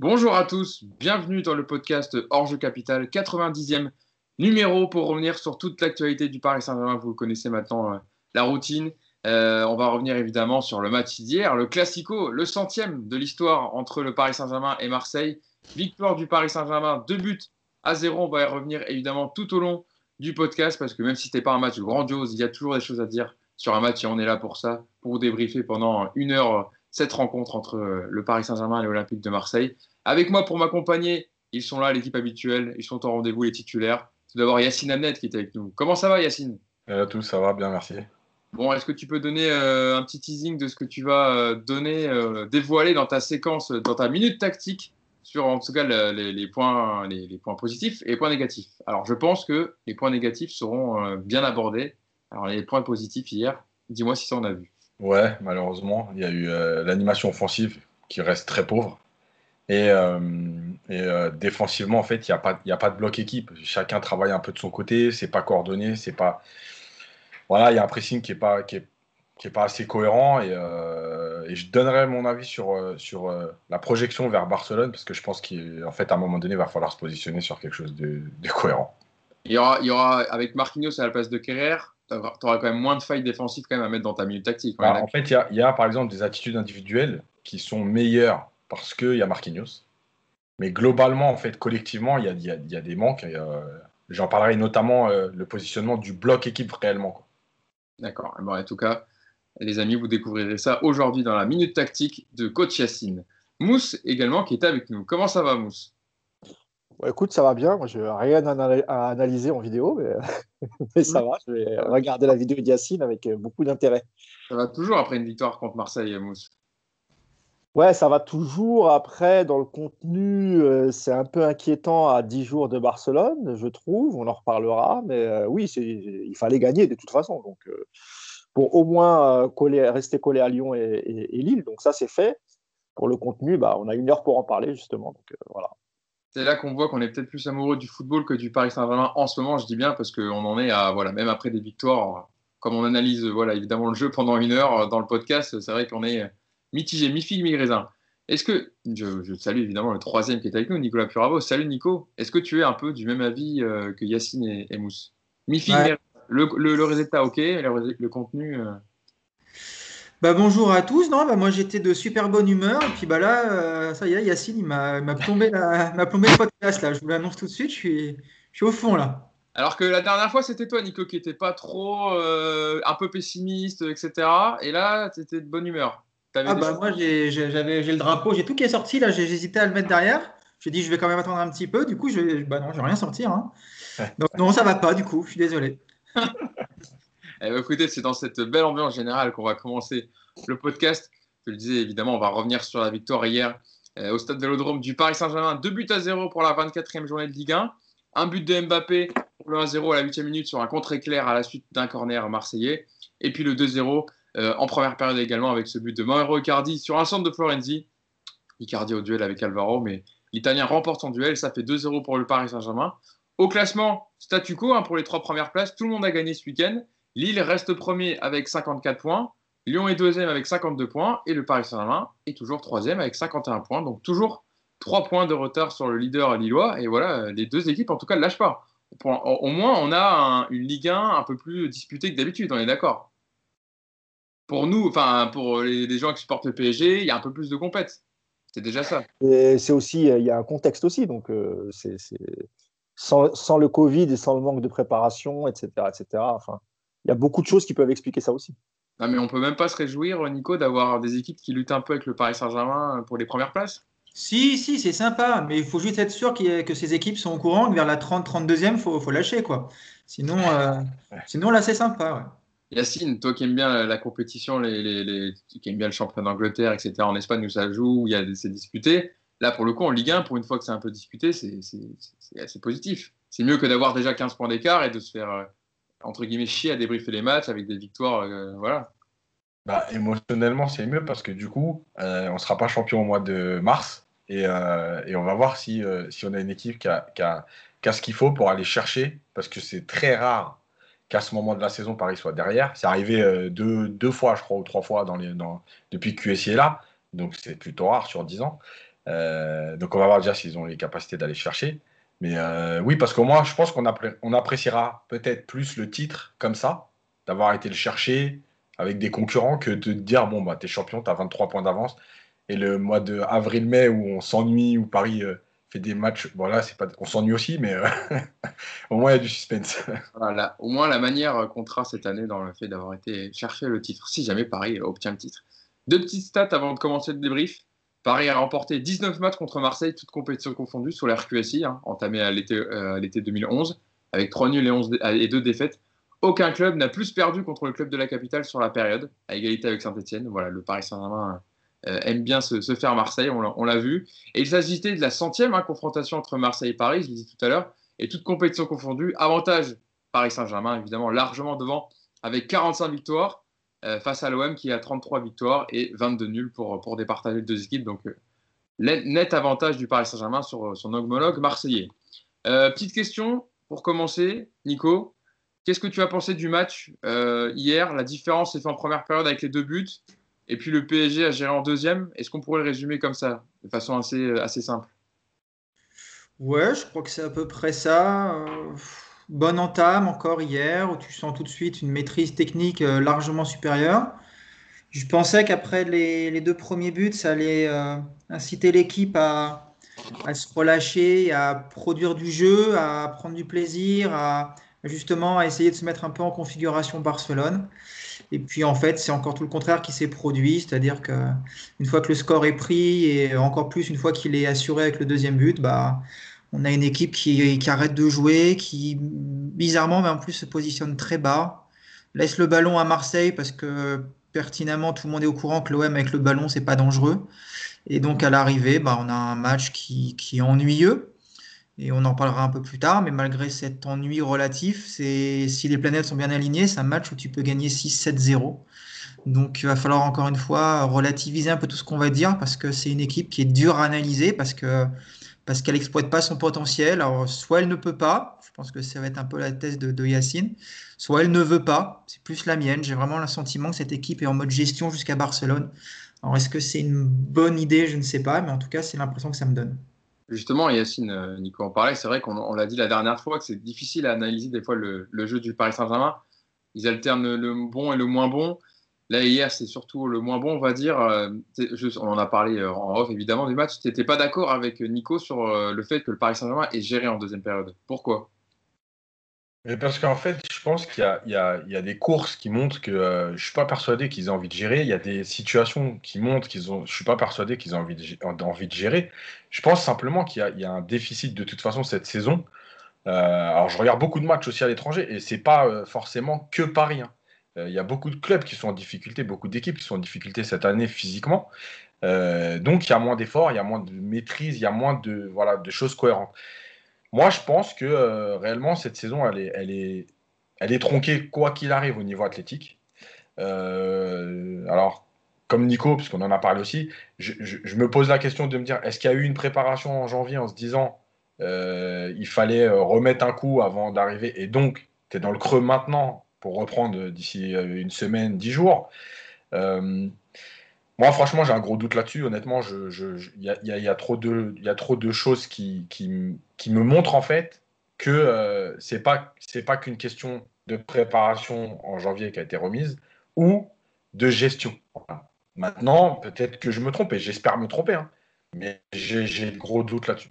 Bonjour à tous, bienvenue dans le podcast Orge Capital, 90e numéro pour revenir sur toute l'actualité du Paris Saint-Germain. Vous connaissez maintenant euh, la routine. Euh, on va revenir évidemment sur le match d'hier, le Classico, le centième de l'histoire entre le Paris Saint-Germain et Marseille. Victoire du Paris Saint-Germain, deux buts à zéro. On va y revenir évidemment tout au long du podcast parce que même si ce n'était pas un match grandiose, il y a toujours des choses à dire sur un match et on est là pour ça, pour débriefer pendant une heure cette rencontre entre euh, le Paris Saint-Germain et l'Olympique de Marseille. Avec moi pour m'accompagner, ils sont là, l'équipe habituelle, ils sont en rendez-vous, les titulaires. Tout d'abord, Yacine Amnet qui est avec nous. Comment ça va, Yacine? Hello à tous, ça va bien, merci. Bon, est-ce que tu peux donner euh, un petit teasing de ce que tu vas euh, donner, dévoiler dans ta séquence, dans ta minute tactique, sur en tout cas les, points, les, points positifs et les points négatifs? Alors, je pense que les points négatifs seront bien abordés. Alors, les points positifs hier, dis-moi si ça en a vu. Ouais, malheureusement, il y a eu euh, l'animation offensive qui reste très pauvre. Et, euh, euh, défensivement, en fait, il n'y a, pas, a pas de bloc équipe. Chacun travaille un peu de son côté, c'est pas coordonné, c'est pas. Voilà, il y a un pressing qui n'est pas, qui est, pas assez cohérent. Et, je donnerai mon avis sur, sur la projection vers Barcelone, parce que je pense qu'en fait, à un moment donné, il va falloir se positionner sur quelque chose de, cohérent. Il y, aura, il y aura, avec Marquinhos à la place de Kerrer, tu auras quand même moins de failles défensives quand même à mettre dans ta minute tactique. Bah, en fait, il y, a, par exemple des attitudes individuelles qui sont meilleures parce qu'il y a Marquinhos. Mais globalement, en fait, collectivement, il y a, des manques. J'en parlerai notamment euh, le positionnement du bloc équipe réellement. D'accord. Bon, en tout cas, les amis, vous découvrirez ça aujourd'hui dans la minute tactique de coach Yacine. Mousse également qui est avec nous. Comment ça va, Mousse? Écoute, ça va bien. Moi, je n'ai rien à, analyser en vidéo, mais, ça va. Je vais regarder la vidéo d'Yacine avec euh, beaucoup d'intérêt. Ça va toujours après une victoire contre Marseille, Mousse Ouais, ça va toujours. Après, dans le contenu, euh, c'est un peu inquiétant à 10 jours de Barcelone, je trouve. On en reparlera. Mais euh, oui, il fallait gagner de toute façon. Donc, pour au moins coller, rester collé à Lyon et, et Lille. Donc, ça, c'est fait. Pour le contenu, bah, on a une heure pour en parler, justement. Donc, voilà c'est là qu'on voit qu'on est peut-être plus amoureux du football que du Paris Saint-Germain en ce moment. Je dis bien parce qu'on en est à, voilà, même après des victoires, comme on analyse voilà, évidemment le jeu pendant une heure dans le podcast, c'est vrai qu'on est mitigé, mi-figue, mi-raisin. Est-ce que, je, salue évidemment le troisième qui est avec nous, Nicolas Puravo. Salut Nico, est-ce que tu es un peu du même avis euh, que Yacine et, Mousse? Mi-figue, le, résultat ok, le, contenu euh, bah, bonjour à tous. Non, bah, moi j'étais de super bonne humeur. Et puis bah, là, euh, ça y est, Yacine, il m'a plombé, plombé le podcast. Là. Je vous l'annonce tout de suite, je suis, je suis au fond là. Alors que la dernière fois, c'était toi, Nico, qui n'était pas trop euh, un peu pessimiste, etc. Et là, tu étais de bonne humeur. Ah bah, moi, j'ai le drapeau, j'ai tout qui est sorti. Là, j'ai hésité à le mettre derrière. J'ai dit, je vais quand même attendre un petit peu. Du coup, je bah non, je vais rien sortir. Hein. Donc, non, ça va pas, du coup, je suis désolé. Eh ben, écoutez, c'est dans cette belle ambiance générale qu'on va commencer le podcast. Je le disais, évidemment, on va revenir sur la victoire hier euh, au stade Vélodrome du Paris Saint-Germain. Deux buts à zéro pour la 24e journée de Ligue 1. Un but de Mbappé pour le 1-0 à la 8e minute sur un contre éclair à la suite d'un corner marseillais. Et puis le 2-0 euh, en première période également avec ce but de Mauro Icardi sur un centre de Florenzi. Icardi au duel avec Alvaro, mais l'Italien remporte son duel. Ça fait 2-0 pour le Paris Saint-Germain. Au classement, statu quo hein, pour les trois premières places. Tout le monde a gagné ce week-end. Lille reste premier avec 54 points. Lyon est deuxième avec 52 points. Et le Paris Saint-Germain est toujours troisième avec 51 points. Donc toujours 3 points de retard sur le leader lillois. Et voilà, les deux équipes, en tout cas, ne lâchent pas. Au moins, on a une Ligue 1 un peu plus disputée que d'habitude, on est d'accord. Pour nous, enfin, pour les, gens qui supportent le PSG, il y a un peu plus de compète. C'est déjà ça. C'est aussi, il y a un contexte aussi. Donc, euh, c'est, sans, le Covid et sans le manque de préparation, etc., etc. il y a beaucoup de choses qui peuvent expliquer ça aussi. Non, mais on peut même pas se réjouir, Nico, d'avoir des équipes qui luttent un peu avec le Paris Saint-Germain pour les premières places Si, si, c'est sympa, mais il faut juste être sûr que ces équipes sont au courant que vers la 30-32e, il faut, faut, lâcher. quoi. Sinon, euh, sinon là, c'est sympa. Yacine, toi qui aimes bien la, compétition, les, les, qui aimes bien le championnat d'Angleterre, etc., en Espagne où ça joue, où il y a c'est disputé, là, pour le coup, en Ligue 1, pour une fois que c'est un peu disputé, c'est assez positif. C'est mieux que d'avoir déjà 15 points d'écart et de se faire euh, entre guillemets, chier à débriefer les matchs avec des victoires. Euh, voilà. Bah, émotionnellement, c'est mieux parce que du coup, euh, on ne sera pas champion au mois de mars et, euh, on va voir si, on a une équipe qui a, ce qu'il faut pour aller chercher parce que c'est très rare qu'à ce moment de la saison, Paris soit derrière. C'est arrivé deux, fois, je crois, ou trois fois depuis que QSI est là. Donc c'est plutôt rare sur 10 ans. donc on va voir déjà s'ils ont les capacités d'aller chercher. Mais oui, parce qu'au moins, je pense qu'on on appréciera peut-être plus le titre comme ça, d'avoir été le chercher avec des concurrents, que de dire, bon, bah, t'es champion, t'as 23 points d'avance. Et le mois de avril-mai où on s'ennuie, où Paris fait des matchs. Bon, là, pas... on s'ennuie aussi, mais euh, au moins, il y a du suspense. Au moins, la manière euh, comptera cette année dans le fait d'avoir été chercher le titre, si jamais Paris obtient le titre. Deux petites stats avant de commencer le débrief. Paris a remporté 19 matchs contre Marseille, toutes compétitions confondues, sur l'RQSI, hein, entamé à l'été, euh, l'été 2011, avec 3 nuls et, 11 et 2 défaites. Aucun club n'a plus perdu contre le club de la capitale sur la période, à égalité avec Saint-Etienne. Voilà, le Paris Saint-Germain euh, aime bien se, faire Marseille, on l'a vu. Et il s'agissait de la centième hein, confrontation entre Marseille et Paris, je l'ai dit tout à l'heure, et toute compétition confondue. Avantage Paris Saint-Germain, évidemment, largement devant, avec 45 victoires euh, face à l'OM qui a 33 victoires et 22 nuls pour, pour départager les deux équipes. Donc, euh, net avantage du Paris Saint-Germain sur son homologue marseillais. petite question pour commencer, Nico. Qu'est-ce que tu as pensé du match hier La différence s'est faite en première période avec les deux buts. Et puis le PSG a géré en deuxième? Est-ce qu'on pourrait le résumer comme ça, de façon assez, euh, assez simple? Ouais, je crois que c'est à peu près ça. Euh, bonne entame encore hier, où tu sens tout de suite une maîtrise technique euh, largement supérieure. Je pensais qu'après les, deux premiers buts, ça allait inciter l'équipe à, à, se relâcher, à produire du jeu, à prendre du plaisir, à justement à essayer de se mettre un peu en configuration Barcelone. Et puis en fait, c'est encore tout le contraire qui s'est produit, c'est-à-dire qu'une fois que le score est pris et encore plus une fois qu'il est assuré avec le deuxième but, bah, on a une équipe qui, arrête de jouer, qui bizarrement, mais en plus se positionne très bas, laisse le ballon à Marseille parce que pertinemment tout le monde est au courant que l'OM avec le ballon c'est pas dangereux. Et donc à l'arrivée, bah, on a un match qui, qui est ennuyeux et on en parlera un peu plus tard, mais malgré cet ennui relatif, c'est si les planètes sont bien alignées, c'est un match où tu peux gagner 6-7-0. Donc il va falloir encore une fois relativiser un peu tout ce qu'on va dire parce que c'est une équipe qui est dure à analyser parce que parce qu'elle n'exploite pas son potentiel. Alors soit elle ne peut pas, je pense que ça va être un peu la thèse de, Yacine, soit elle ne veut pas, c'est plus la mienne. J'ai vraiment le sentiment que cette équipe est en mode gestion jusqu'à Barcelone. Alors est-ce que c'est une bonne idée? Je ne sais pas, mais en tout cas c'est l'impression que ça me donne. Justement, Yacine, euh, Nico en parlait, c'est vrai qu'on l'a dit la dernière fois que c'est difficile à analyser des fois le, jeu du Paris Saint-Germain. Ils alternent le, bon et le moins bon. Là, hier, c'est surtout le moins bon, on va dire. Euh, on en a parlé euh, en off, évidemment, du match. Tu n'étais pas d'accord avec Nico sur le fait que le Paris Saint-Germain est géré en deuxième période. Pourquoi? Parce qu'en fait, je pense qu'il y, a, des courses qui montrent que euh, je ne suis pas persuadé qu'ils aient envie de gérer. Il y a des situations qui montrent qu'ils ont. Je suis pas persuadé qu'ils aient envie de, de gérer. Je pense simplement qu'il y, a un déficit de toute façon cette saison. Euh, alors, je regarde beaucoup de matchs aussi à l'étranger et c'est pas euh, forcément que Paris. Hein. Il y a beaucoup de clubs qui sont en difficulté, beaucoup d'équipes qui sont en difficulté cette année physiquement. donc, il y a moins d'efforts, il y a moins de maîtrise, il y a moins de, voilà, de choses cohérentes. Moi, je pense que euh, réellement, cette saison, elle est, elle, est, elle est tronquée quoi qu'il arrive au niveau athlétique. Euh, alors, comme Nico, puisqu'on en a parlé aussi, je, me pose la question de me dire est-ce qu'il y a eu une préparation en janvier en se disant euh, il fallait remettre un coup avant d'arriver et donc tu es dans le creux maintenant pour reprendre d'ici une semaine, dix jours moi, franchement, j'ai un gros doute là-dessus. Honnêtement, il y, a, trop de choses qui, me montrent en fait que euh, ce n'est pas, qu'une question de préparation en janvier qui a été remise ou de gestion. Maintenant, peut-être que je me trompe et j'espère me tromper, hein, mais j'ai de gros doutes là-dessus.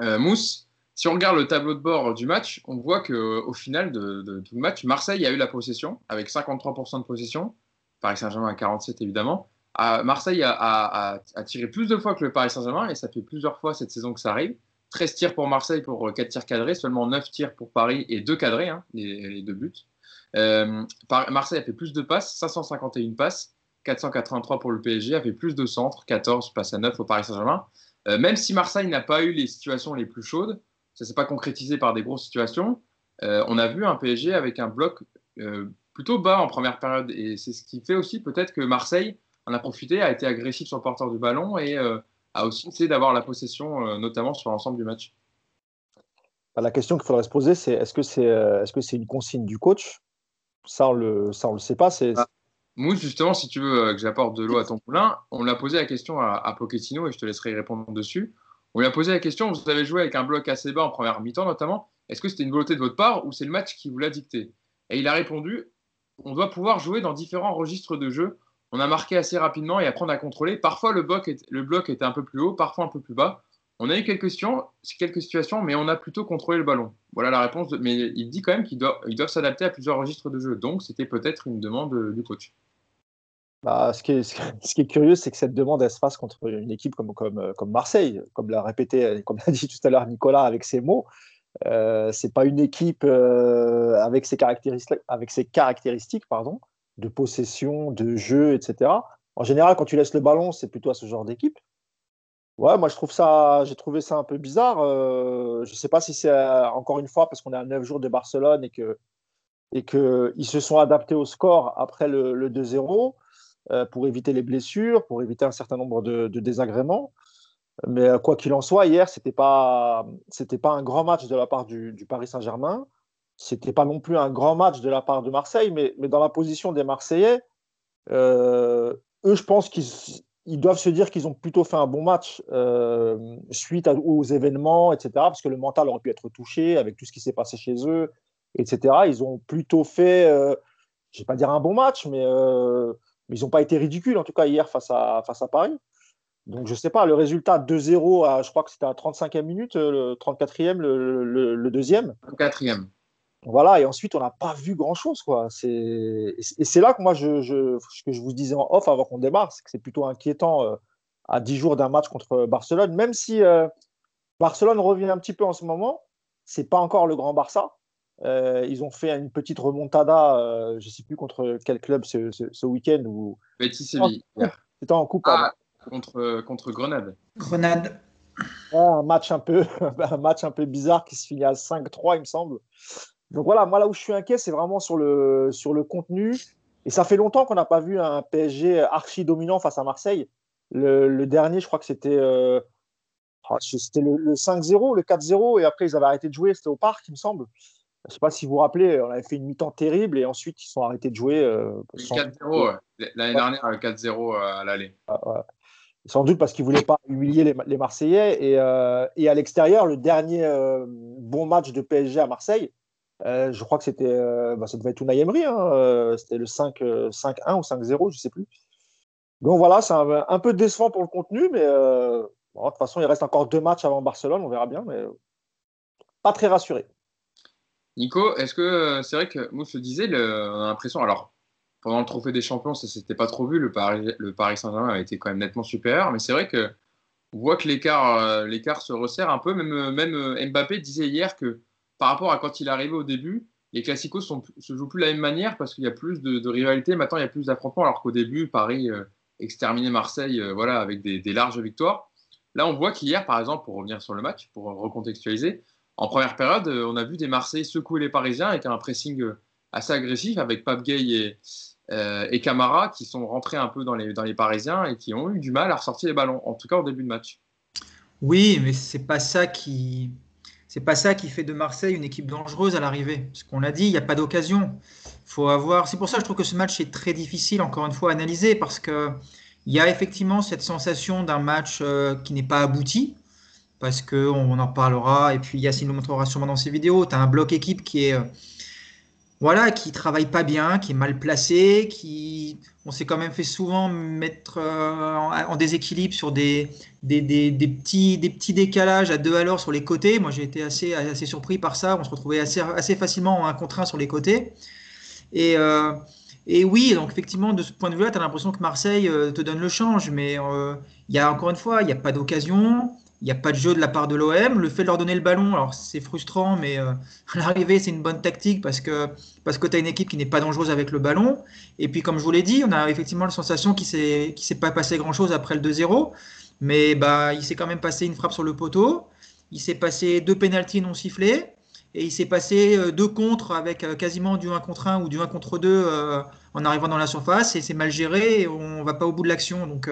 Euh, Mousse, si on regarde le tableau de bord du match, on voit qu'au final de, tout le match, Marseille a eu la possession avec 53% de possession. Paris Saint-Germain à 47 évidemment. Marseille a, tiré plus de fois que le Paris Saint-Germain et ça fait plusieurs fois cette saison que ça arrive. 13 tirs pour Marseille pour 4 tirs cadrés, seulement 9 tirs pour Paris et 2 cadrés, hein, les, deux buts. Euh, Marseille a fait plus de passes, 551 passes, 483 pour le PSG, a fait plus de centres, 14 passes à 9 au Paris Saint-Germain. Euh, même si Marseille n'a pas eu les situations les plus chaudes, ça ne s'est pas concrétisé par des grosses situations, euh, on a vu un PSG avec un bloc plutôt bas en première période. Et c'est ce qui fait aussi peut-être que Marseille en a profité, a été agressif sur le porteur du ballon et euh, a aussi essayé d'avoir la possession, euh, notamment sur l'ensemble du match. Bah, la question qu'il faudrait se poser, c'est est-ce que c'est euh, est -ce c'est une consigne du coach? Ça on, le, ça, on le sait pas. C'est, ah, Mousse, justement, si tu veux euh, que j'apporte de l'eau à ton poulain, on l'a posé la question à, à, Pochettino et je te laisserai y répondre dessus. On lui a posé la question, vous avez joué avec un bloc assez bas en première mi-temps notamment, est-ce que c'était une volonté de votre part ou c'est le match qui vous l'a dicté? Et il a répondu, on doit pouvoir jouer dans différents registres de jeu. On a marqué assez rapidement et apprendre à contrôler. Parfois le bloc, était un peu plus haut, parfois un peu plus bas. On a eu quelques situations, quelques situations, mais on a plutôt contrôlé le ballon. Voilà la réponse. Mais il dit quand même qu'ils doivent, s'adapter à plusieurs registres de jeu. Donc c'était peut-être une demande du coach. Bah, ce, qui est, curieux, c'est que cette demande, se fasse contre une équipe comme, comme Marseille, comme l'a répété, comme l'a dit tout à l'heure Nicolas avec ses mots. Euh, c'est pas une équipe euh, avec ses caractéristiques, pardon, de possession, de jeu, etc. En général, quand tu laisses le ballon, c'est plutôt à ce genre d'équipe. Ouais, moi je trouve ça, j'ai trouvé ça un peu bizarre. Euh, je sais pas si c'est euh, encore une fois parce qu'on est à 9 jours de Barcelone et que et qu'ils se sont adaptés au score après le, le 2-0 euh, pour éviter les blessures, pour éviter un certain nombre de, désagréments. Mais euh, quoi qu'il en soit, hier, ce n'était pas, pas un grand match de la part du, Paris Saint-Germain. Ce n'était pas non plus un grand match de la part de Marseille, mais, mais dans la position des Marseillais, euh, eux, je pense qu'ils doivent se dire qu'ils ont plutôt fait un bon match suite aux événements, etc. Parce que le mental aurait pu être touché avec tout ce qui s'est passé chez eux, etc. Ils ont plutôt fait, je ne vais pas dire un bon match, mais mais ils n'ont pas été ridicules, en tout cas, hier face à, face à Paris. Donc, je ne sais pas, le résultat 2-0, je crois que c'était à 35e minute, le 34e, le, le, le deuxième. 4e. Voilà, et ensuite, on n'a pas vu grand-chose. quoi. Et c'est là que moi, je, que je vous disais en off avant qu'on démarre, c'est que c'est plutôt inquiétant euh, à 10 jours d'un match contre Barcelone, même si euh, Barcelone revient un petit peu en ce moment, c'est pas encore le grand Barça. Euh, ils ont fait une petite remontada, euh, je ne sais plus contre quel club ce, ce, week-end. Ou... Séville. C'était en coupe. Ah, contre, contre Grenade. Grenade. un, match un, peu, un match un peu bizarre qui se finit à 5-3, il me semble. Donc voilà, moi là où je suis inquiet, c'est vraiment sur le, sur le contenu. Et ça fait longtemps qu'on n'a pas vu un PSG archi dominant face à Marseille. Le, le dernier, je crois que c'était euh, oh, c'était le, le 5-0, le 4-0, et après ils avaient arrêté de jouer, c'était au parc, il me semble. Je ne sais pas si vous vous rappelez, on avait fait une mi-temps terrible et ensuite ils sont arrêtés de jouer. Euh, 4-0, l'année dernière, 4-0 euh, à l'aller. Ah, Sans doute parce qu'ils ne voulaient pas humilier les, les Marseillais. Et, euh, et à l'extérieur, le dernier euh, bon match de PSG à Marseille, je crois que c'était, bah, ça devait être Unai Emery, hein, c'était le 5-1 ou 5-0, je ne sais plus. Donc voilà, c'est un, un, peu décevant pour le contenu, mais bon, de toute façon, il reste encore deux matchs avant Barcelone, on verra bien, mais pas très rassuré. Nico, est-ce que euh, c'est vrai que moi je te disais, on a l'impression, alors pendant le trophée des champions, ça s'était pas trop vu, le Paris, le Saint-Germain a été quand même nettement supérieur, mais c'est vrai que on voit que l'écart, euh, l'écart se resserre un peu. Même, euh, Mbappé disait hier que par rapport à quand il arrivé au début, les classicos sont, se jouent plus de la même manière parce qu'il y a plus de, rivalité. Maintenant, il y a plus d'affrontements, alors qu'au début, Paris exterminait Marseille, voilà, avec des, des, larges victoires. Là, on voit qu'hier, par exemple, pour revenir sur le match, pour recontextualiser, en première période, euh, on a vu des Marseillais secouer les Parisiens avec un pressing euh, assez agressif avec Pape Gay et, euh, Camara qui sont rentrés un peu dans les, Parisiens et qui ont eu du mal à ressortir les ballons, en tout cas au début de match. Oui, mais c'est pas ça qui pas ça qui fait de Marseille une équipe dangereuse à l'arrivée. Parce qu'on l'a dit, il n'y a pas d'occasion. Faut avoir. C'est pour ça que je trouve que ce match est très difficile, encore une fois, à analyser parce que il y a effectivement cette sensation d'un match qui n'est pas abouti parce qu'on en parlera, et puis Yacine le montrera sûrement dans ses vidéos, tu as un bloc équipe qui est... Euh, voilà, qui travaille pas bien, qui est mal placé, qui, on s'est quand même fait souvent mettre euh, en, déséquilibre sur des, des, petits, des petits décalages à deux à l'heure sur les côtés. Moi, j'ai été assez, assez surpris par ça. On se retrouvait assez, assez facilement en un contre un sur les côtés. Et, euh, et oui, donc effectivement, de ce point de vue-là, tu as l'impression que Marseille te donne le change, mais il y a encore une fois, il n'y a pas d'occasion. Il n'y a pas de jeu de la part de l'OM. Le fait de leur donner le ballon, alors c'est frustrant, mais euh, l'arrivée, c'est une bonne tactique parce que, parce tu as une équipe qui n'est pas dangereuse avec le ballon. Et puis, comme je vous l'ai dit, on a effectivement la sensation qu'il ne s'est pas passé grand-chose après le 2-0. Mais bah, il s'est quand même passé une frappe sur le poteau. Il s'est passé deux pénalties non sifflés. Et il s'est passé euh, deux contres avec euh, quasiment du 1 contre 1 ou du 1 contre 2 en arrivant dans la surface. Et c'est mal géré et on ne va pas au bout de l'action. Donc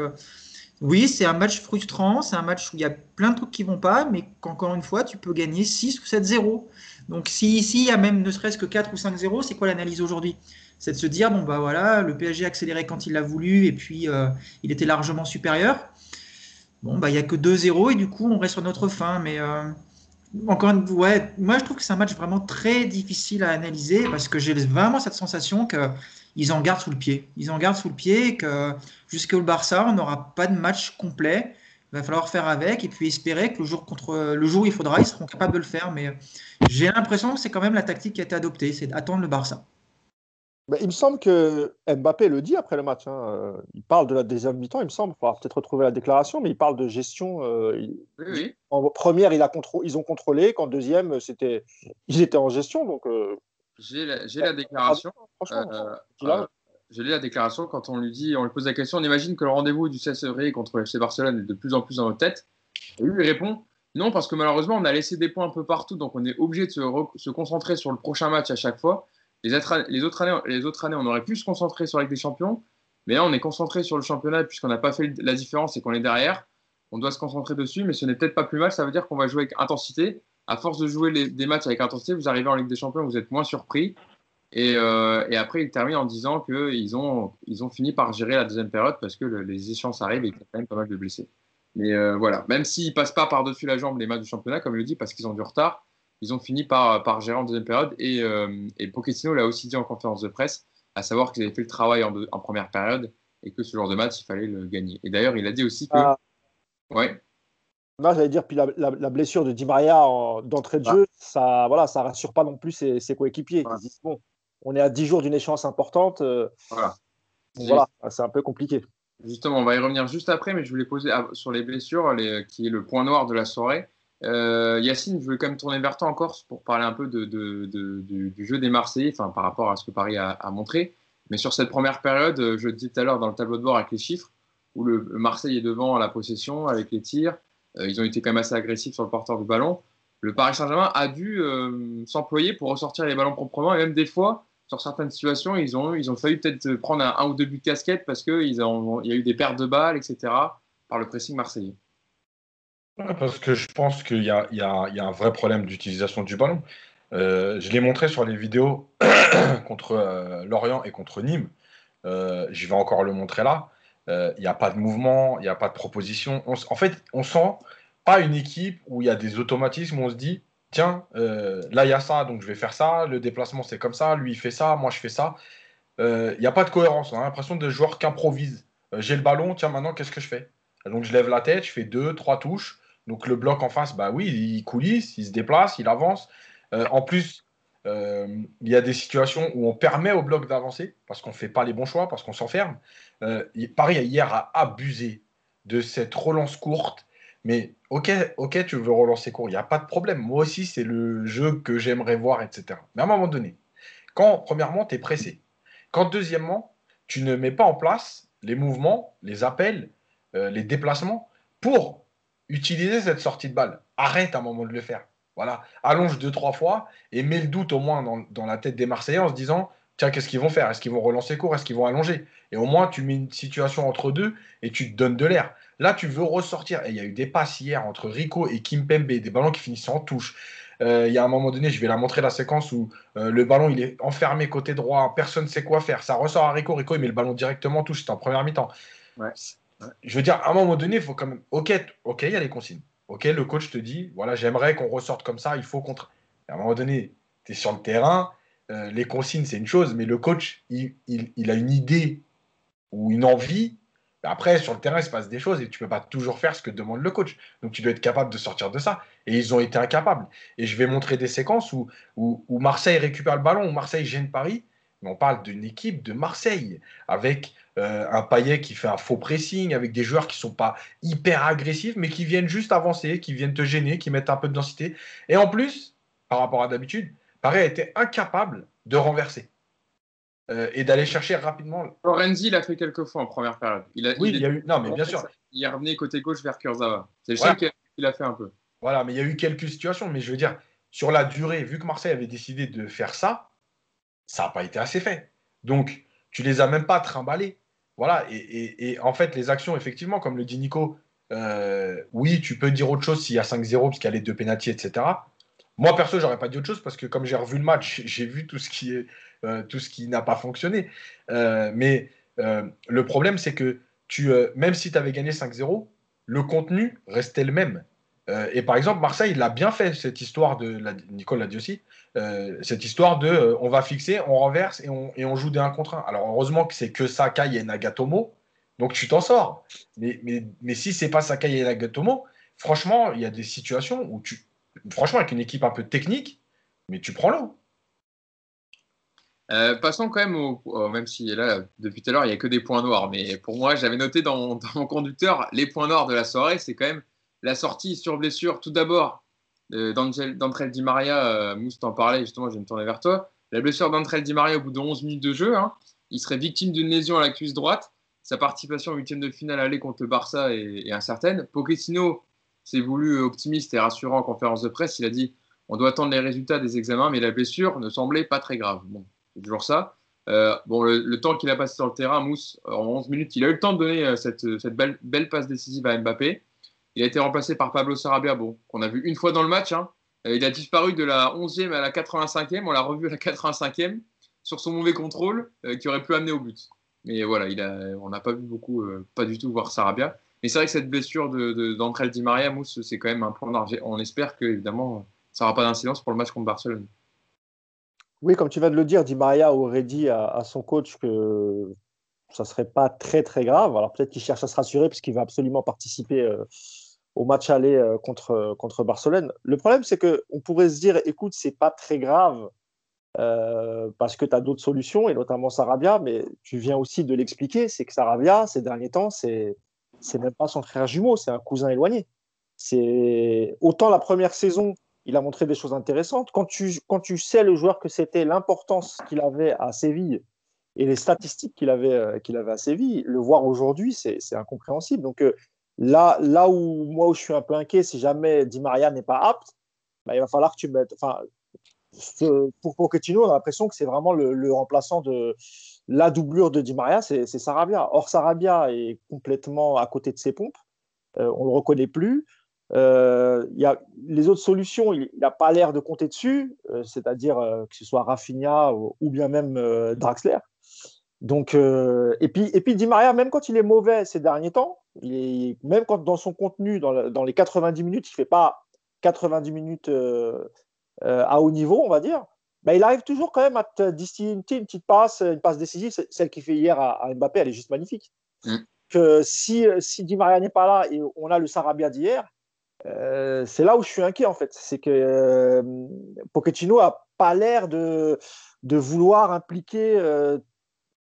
Oui, c'est un match frustrant, c'est un match où il y a plein de trucs qui vont pas, mais qu'encore une fois, tu peux gagner 6 ou 7-0. Donc si ici il y a même ne serait-ce que 4 ou 5-0, c'est quoi l'analyse aujourd'hui? C'est de se dire, bon bah voilà, le PSG a accéléré quand il l'a voulu, et puis euh, il était largement supérieur. Bon, bah il n'y a que 2-0, et du coup on reste sur notre fin, mais... Euh, encore une ouais, moi je trouve que c'est un match vraiment très difficile à analyser parce que j'ai vraiment cette sensation qu'ils en gardent sous le pied. Ils en gardent sous le pied et que jusqu'au Barça, on n'aura pas de match complet. Il va falloir faire avec et puis espérer que le jour, contre, le jour où il faudra, ils seront capables de le faire. Mais j'ai l'impression que c'est quand même la tactique qui a été adoptée, c'est d'attendre le Barça. Bah, il me semble que Mbappé le dit après le match. Hein. Euh, il parle de la deuxième mi-temps, il me semble. Il faudra peut-être retrouver la déclaration, mais il parle de gestion. Euh, oui, En première, il a ils ont contrôlé. Qu'en deuxième, c'était, ils étaient en gestion. Donc, euh, j'ai la, la, déclaration. j'ai lu la déclaration quand on lui dit, on lui pose la question. On imagine que le rendez-vous du 16 février contre le FC Barcelone est de plus en plus dans nos têtes. Et lui, il répond non, parce que malheureusement, on a laissé des points un peu partout, donc on est obligé de se, se concentrer sur le prochain match à chaque fois. Les, autres, années, les autres années, on aurait pu se concentrer sur la Ligue des Champions, mais là, on est concentré sur le championnat puisqu'on n'a pas fait la différence et qu'on est derrière. On doit se concentrer dessus, mais ce n'est peut-être pas plus mal. Ça veut dire qu'on va jouer avec intensité. À force de jouer des matchs avec intensité, vous arrivez en Ligue des Champions, vous êtes moins surpris. Et, euh, après, il termine en disant qu'ils ont, ils ont fini par gérer la deuxième période parce que les échéances arrivent et qu'il y a quand même pas mal de blessés. Mais euh, voilà, même s'ils ne passent pas par-dessus la jambe les matchs du championnat, comme il le dit, parce qu'ils ont du retard, ils ont fini par, par gérer en deuxième période. Et, euh, et Pochettino l'a aussi dit en conférence de presse, à savoir qu'ils avaient fait le travail en, en, première période et que ce genre de match, il fallait le gagner. Et d'ailleurs, il a dit aussi que. Ah. Ouais. Moi, j'allais dire, puis la, la, blessure de Di Maria d'entrée de jeu, ça voilà, ça rassure pas non plus ses, ses coéquipiers. Ils disent, bon, on est à 10 jours d'une échéance importante. Euh, voilà. voilà c'est un peu compliqué. Justement, on va y revenir juste après, mais je voulais poser sur les blessures, les, qui est le point noir de la soirée. Euh, Yacine, je veux quand même tourner vers toi encore pour parler un peu de, du, jeu des Marseillais, enfin, par rapport à ce que Paris a, montré. Mais sur cette première période, je le disais tout à l'heure dans le tableau de bord avec les chiffres, où le, Marseille est devant à la possession avec les tirs. Euh, ils ont été quand même assez agressifs sur le porteur du ballon. Le Paris Saint-Germain a dû euh, s'employer pour ressortir les ballons proprement. Et même des fois, sur certaines situations, ils ont, ils failli peut-être prendre un, ou deux buts de casquette parce qu'il y a eu des pertes de balles, etc., par le pressing marseillais. Parce que je pense qu'il y, a, un vrai problème d'utilisation du ballon. Euh, je l'ai montré sur les vidéos contre Lorient et contre Nîmes. Euh, je vais encore le montrer là. Il n'y a pas de mouvement, il n'y a pas de proposition. en fait, on sent pas une équipe où il y a des automatismes où on se dit tiens, là il y a ça, donc je vais faire ça. Le déplacement c'est comme ça, lui il fait ça, moi je fais ça. Il n'y a pas de cohérence. On a l'impression de joueurs qui improvisent. J'ai le ballon, tiens maintenant qu'est-ce que je fais? Donc je lève la tête, je fais deux, trois touches. Donc le bloc en face, bah oui, il coulisse, il se déplace, il avance. Euh, en plus, euh, il y a des situations où on permet au bloc d'avancer parce qu'on ne fait pas les bons choix, parce qu'on s'enferme. Euh, Paris hier a abusé de cette relance courte. Mais ok, ok, tu veux relancer court, il n'y a pas de problème. Moi aussi, c'est le jeu que j'aimerais voir, etc. Mais à un moment donné, quand premièrement, tu es pressé, quand deuxièmement, tu ne mets pas en place les mouvements, les appels, les déplacements pour utiliser cette sortie de balle. Arrête à un moment de le faire. Voilà. Allonge deux, trois fois et mets le doute au moins dans, la tête des Marseillais en se disant tiens, qu'est-ce qu'ils vont faire? Est-ce qu'ils vont relancer court? Est-ce qu'ils vont allonger? Et au moins, tu mets une situation entre deux et tu te donnes de l'air. Là, tu veux ressortir. Et il y a eu des passes hier entre Rico et Kimpembe, des ballons qui finissent en touche. Euh, il y a un moment donné, je vais la montrer la séquence où euh, le ballon il est enfermé côté droit, personne ne sait quoi faire. Ça ressort à Rico, Rico il met le ballon directement en touche, c'est en première mi-temps. Ouais. Je veux dire, à un moment donné, il faut quand même. Ok, ok, il y a les consignes. Ok, le coach te dit, voilà, j'aimerais qu'on ressorte comme ça, il faut contre. À un moment donné, tu es sur le terrain, euh, les consignes, c'est une chose, mais le coach, il, a une idée ou une envie. Après, sur le terrain, il se passe des choses et tu ne peux pas toujours faire ce que demande le coach. Donc, tu dois être capable de sortir de ça. Et ils ont été incapables. Et je vais montrer des séquences où, où, Marseille récupère le ballon, où Marseille gêne Paris. Mais on parle d'une équipe de Marseille avec euh, un paillet qui fait un faux pressing, avec des joueurs qui ne sont pas hyper agressifs, mais qui viennent juste avancer, qui viennent te gêner, qui mettent un peu de densité. Et en plus, par rapport à d'habitude, Paris a été incapable de renverser. Euh, et d'aller chercher rapidement. Lorenzi l'a fait quelques fois en première période. Il a, oui, il, y a eu. Non, mais bien sûr. Il est revenu côté gauche vers Kurzawa. C'est le seul qu'il a fait un peu. Voilà, mais il y a eu quelques situations. Mais je veux dire, sur la durée, vu que Marseille avait décidé de faire ça, ça n'a pas été assez fait. Donc, tu les as même pas trimballés. voilà, et, en fait, les actions, effectivement, comme le dit Nico, euh, oui, tu peux dire autre chose s'il y a 5-0, parce qu'il y a les deux pénalties, etc. Moi, perso, j'aurais pas dit autre chose parce que comme j'ai revu le match, j'ai vu tout ce qui est euh, tout ce qui n'a pas fonctionné. Euh, mais le problème, c'est que tu, même si tu avais gagné 5-0, le contenu restait le même. et par exemple, Marseille, il a bien fait cette histoire de, la, Nicole l'a dit aussi, cette histoire de on va fixer, on renverse et on, et on joue des 1 contre 1. Alors heureusement que c'est que Sakai et Nagatomo, donc tu t'en sors. Mais, mais, mais si c'est pas Sakai et Nagatomo, franchement, il y a des situations où tu. Franchement, avec une équipe un peu technique, mais tu prends l'eau. Euh, passons quand même au, même si là, depuis tout à l'heure, il n'y a que des points noirs. Mais pour moi, j'avais noté dans, mon conducteur, les points noirs de la soirée, c'est quand même la sortie sur blessure. Tout d'abord, euh, d'Antrel Di Maria, euh, Mousse t'en parlait, justement, je vais me tourner vers toi. La blessure d'Antrel Di Maria au bout de 11 minutes de jeu, hein. il serait victime d'une lésion à la cuisse droite sa participation au huitième de finale aller contre le Barça est, incertaine. Pochettino s'est voulu optimiste et rassurant en conférence de presse. Il a dit on doit attendre les résultats des examens, mais la blessure ne semblait pas très grave. Bon, c'est toujours ça. Euh, bon, le, temps qu'il a passé sur le terrain, Mousse, en 11 minutes, il a eu le temps de donner euh, cette, belle, passe décisive à Mbappé. Il a été remplacé par Pablo Sarabia, bon, qu'on a vu une fois dans le match. Hein. Euh, il a disparu de la 11e à la 85e. On l'a revu à la 85e sur son mauvais contrôle qui aurait pu amener au but. Mais voilà, on n'a pas vu beaucoup, euh, pas du tout voir Sarabia. Mais c'est vrai que cette blessure d'André de, Di Maria, Mousse, c'est quand même un point d'argent. On espère que, évidemment, ça n'aura pas d'incidence pour le match contre Barcelone. Oui, comme tu viens de le dire, Di Maria aurait dit à, son coach que ça ne serait pas très très grave. Alors peut-être qu'il cherche à se rassurer parce qu'il va absolument participer euh, au match aller euh, contre, contre Barcelone. Le problème, c'est qu'on pourrait se dire, écoute, c'est pas très grave euh, parce que tu as d'autres solutions, et notamment Sarabia, mais tu viens aussi de l'expliquer, c'est que Sarabia, ces derniers temps, c'est c'est même pas son frère jumeau, c'est un cousin éloigné. C'est autant la première saison, il a montré des choses intéressantes. Quand tu, quand tu sais le joueur que c'était, l'importance qu'il avait à Séville et les statistiques qu'il avait, euh, qu'il avait à Séville, le voir aujourd'hui, c'est incompréhensible. Donc euh, là, là où moi où je suis inquiet, si jamais Di Maria n'est pas apte, bah, il va falloir que tu mettes. Enfin, pour Pochettino, on a l'impression que c'est vraiment le, remplaçant de la doublure de Di Maria, c'est Sarabia. Or, Sarabia est complètement à côté de ses pompes. Euh, on ne le reconnaît plus. Euh, y a les autres solutions, il n'a pas l'air de compter dessus, euh, c'est-à-dire euh, que ce soit Rafinha ou, bien même Draxler. Donc, et, puis, et puis Di Maria, même quand il est mauvais ces derniers temps, même quand dans son contenu, dans, dans les 90 minutes, il ne fait pas 90 minutes à haut niveau, on va dire, bah, il arrive toujours quand même à te distiller une, petite passe, une passe décisive. Celle qu'il fait hier à, Mbappé, elle est juste magnifique. Mm. Que si, si Di Maria n'est pas là et on a le Sarabia d'hier, euh, c'est là où je suis inquiet en fait. C'est que euh, Pochettino a pas l'air de, de vouloir impliquer,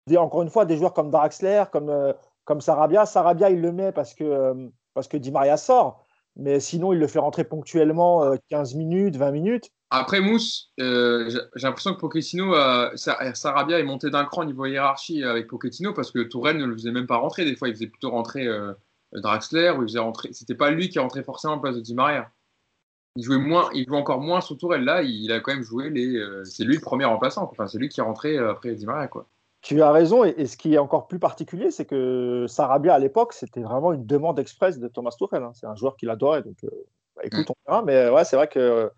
des, encore une fois, des joueurs comme Draxler, comme, comme Sarabia. Sarabia, il le met parce que, parce que Di Maria sort. Mais sinon, il le fait rentrer ponctuellement 15 minutes, 20 minutes. Après Mousse, euh, j'ai l'impression que Pochettino, euh, Sarabia est monté d'un cran au niveau hiérarchie avec Pochettino parce que Tourelle ne le faisait même pas rentrer. Des fois, il faisait plutôt rentrer euh, Draxler ou il faisait rentrer. C'était pas lui qui rentrait forcément en place de Di Maria. Il jouait moins, il jouait encore moins sous Tourelle. Là, il a quand même joué les. c'est lui le premier remplaçant. Enfin, c'est lui qui est rentré après Di Maria, quoi. Tu as raison, et, ce qui est encore plus particulier, c'est que Sarabia à l'époque, c'était vraiment une demande express de Thomas Tuchel. Hein. C'est un joueur qu'il adorait, donc bah, écoute, mm. on verra. Mais ouais, c'est vrai que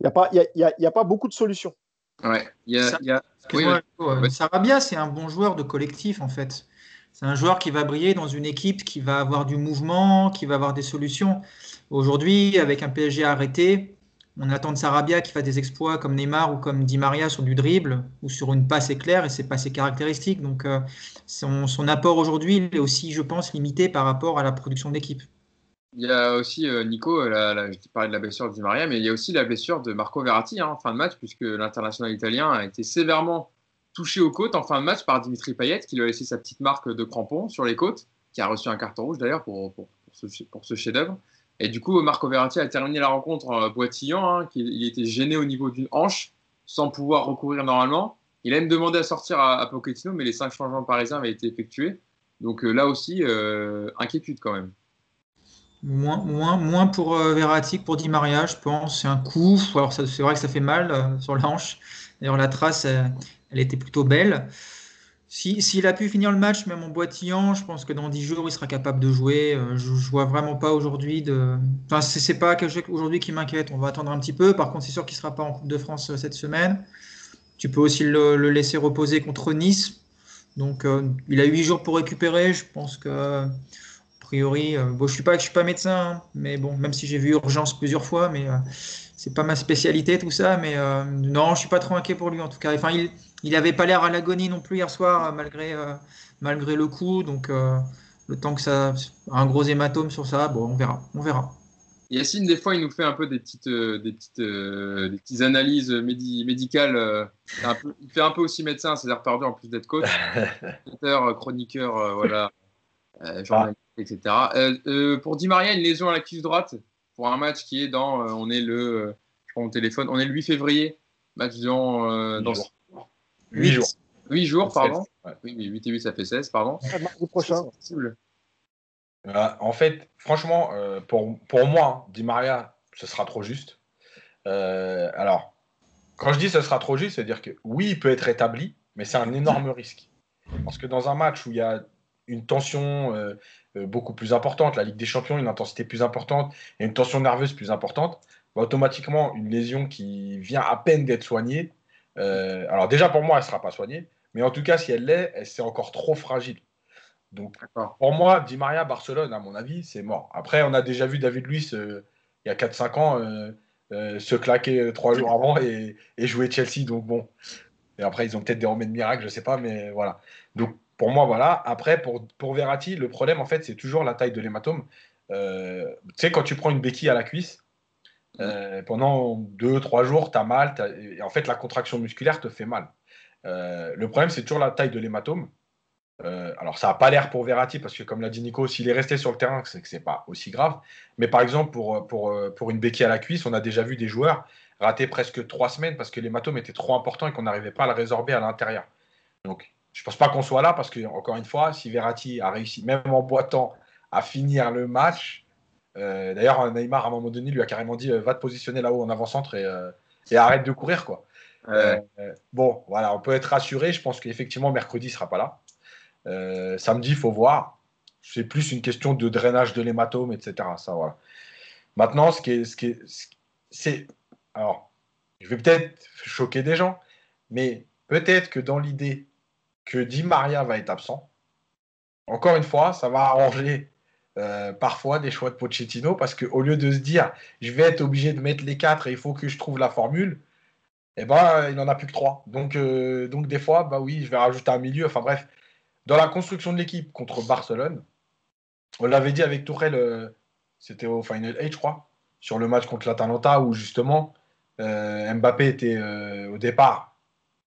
il n'y a, pas, y a, y a, pas beaucoup de solutions. Ouais, y a, y a... Sarabia, c'est un bon joueur de collectif, en fait. C'est un joueur qui va briller dans une équipe qui va avoir du mouvement, qui va avoir des solutions. Aujourd'hui, avec un PSG arrêté, on attend de Sarabia qui fasse des exploits comme Neymar ou comme Di Maria sur du dribble ou sur une passe éclair, et c'est pas ses caractéristiques. Donc, euh, son, son apport aujourd'hui est aussi, je pense, limité par rapport à la production d'équipe. Il y a aussi, euh, Nico, là, je parlais de la blessure de Di Maria, mais il y a aussi la blessure de Marco Verratti hein, en fin de match, puisque l'international italien a été sévèrement touché aux côtes en fin de match par Dimitri Payet, qui lui a laissé sa petite marque de crampon sur les côtes, qui a reçu un carton rouge d'ailleurs pour, ce, chef-d'œuvre. Et du coup, Marco Verratti a terminé la rencontre en boitillant, hein, qu'il était gêné au niveau d'une hanche, sans pouvoir recourir normalement. Il a même demandé à sortir à, à Pochettino, mais les cinq changements parisiens avaient été effectués. Donc euh, là aussi, euh, inquiétude quand même. Moins, pour euh, Verratti que pour Di Maria, je pense. C'est un coup. Alors, c'est vrai que ça fait mal euh, sur la hanche. D'ailleurs, la trace, elle, était plutôt belle. S'il a pu finir le match, même en boitillant, je pense que dans 10 jours, il sera capable de jouer. Euh, je, ne vois vraiment pas aujourd'hui de. Enfin, c'est pas quelque chose aujourd'hui qui m'inquiète. On va attendre un petit peu. Par contre, c'est sûr qu'il sera pas en Coupe de France euh, cette semaine. Tu peux aussi le, laisser reposer contre Nice. Donc, euh, il a 8 jours pour récupérer. Je pense que, a priori, bon, je suis pas, je suis pas médecin, hein, mais bon, même si j'ai vu urgence plusieurs fois, mais c'est pas ma spécialité tout ça. Mais non, je suis pas trop inquiet pour lui en tout cas. Enfin, il il n'avait pas l'air à l'agonie non plus hier soir, malgré, euh, malgré le coup. Donc, euh, le temps que ça. Un gros hématome sur ça, bon, on verra. On verra. Yacine, des fois, il nous fait un peu des petites, euh, des petites, des petites analyses médicales. il fait un peu aussi médecin, c'est-à-dire perdu en plus d'être coach, chroniqueur, voilà, journaliste, etc. pour Di Maria, une lésion à la cuisse droite pour un match qui est dans, on est le, je prends mon téléphone, on est le 8 février, match dans, dans 8 jours. 8 jours, pardon. Oui, mais 8 et 8, ça fait 16, pardon. Mardi prochain. Euh, en fait, franchement, euh, pour, pour moi, Di Maria, ce sera trop juste. Euh, alors, quand je dis ce sera trop juste, c'est-à-dire que oui, il peut être établi, mais c'est un énorme risque. Parce que dans un match où il y a une tension beaucoup plus importante, la Ligue des Champions, une intensité plus importante et une tension nerveuse plus importante, bah, automatiquement, une lésion qui vient à peine d'être soignée, euh, alors déjà pour moi, elle ne sera pas soignée, mais en tout cas, si elle l'est, c'est encore trop fragile. Donc pour moi, Di Maria, Barcelone, à mon avis, c'est mort. Après, on a déjà vu David Luiz euh, il y a 4-5 ans euh, se claquer trois jours avant et, jouer Chelsea. Donc bon, et après, ils ont peut-être des remèdes miracles, je ne sais pas, mais voilà. Donc pour moi, voilà. Après, pour, pour Verratti, le problème, en fait, c'est toujours la taille de l'hématome. tu sais, quand tu prends une béquille à la cuisse, euh, pendant 2-3 jours, tu as mal. Et en fait, la contraction musculaire te fait mal. Euh, le problème, c'est toujours la taille de l'hématome. Euh, alors, ça n'a pas l'air pour Verratti, parce que comme l'a dit Nico, s'il est resté sur le terrain, c'est que ce n'est pas aussi grave. Mais par exemple, pour, pour, pour une béquille à la cuisse, on a déjà vu des joueurs rater presque 3 semaines parce que l'hématome était trop important et qu'on n'arrivait pas à le résorber à l'intérieur. Donc, je ne pense pas qu'on soit là, parce que, encore une fois, si Verratti a réussi, même en boitant, à finir le match, euh, d'ailleurs, Neymar, à un moment donné, lui a carrément dit euh, va te positionner là-haut en avant-centre et, euh, et, arrête de courir. quoi. bon, voilà, on peut être rassuré. Je pense qu'effectivement, mercredi, il ne sera pas là. samedi, il faut voir. C'est plus une question de drainage de l'hématome, etc. Ça, voilà. Maintenant, ce qui est. Ce qui est, c'est, alors, je vais peut-être choquer des gens, mais peut-être que dans l'idée que Di Maria va être absent, encore une fois, ça va arranger euh, parfois des choix de Pochettino parce qu'au lieu de se dire je vais être obligé de mettre les quatre et il faut que je trouve la formule, eh ben, il n'en a plus que trois. Donc, euh, des fois, bah oui, je vais rajouter un milieu. Enfin bref, dans la construction de l'équipe contre Barcelone, on l'avait dit avec Tourelle, euh, c'était au Final 8, je crois, sur le match contre l'Atalanta où justement Mbappé était au départ,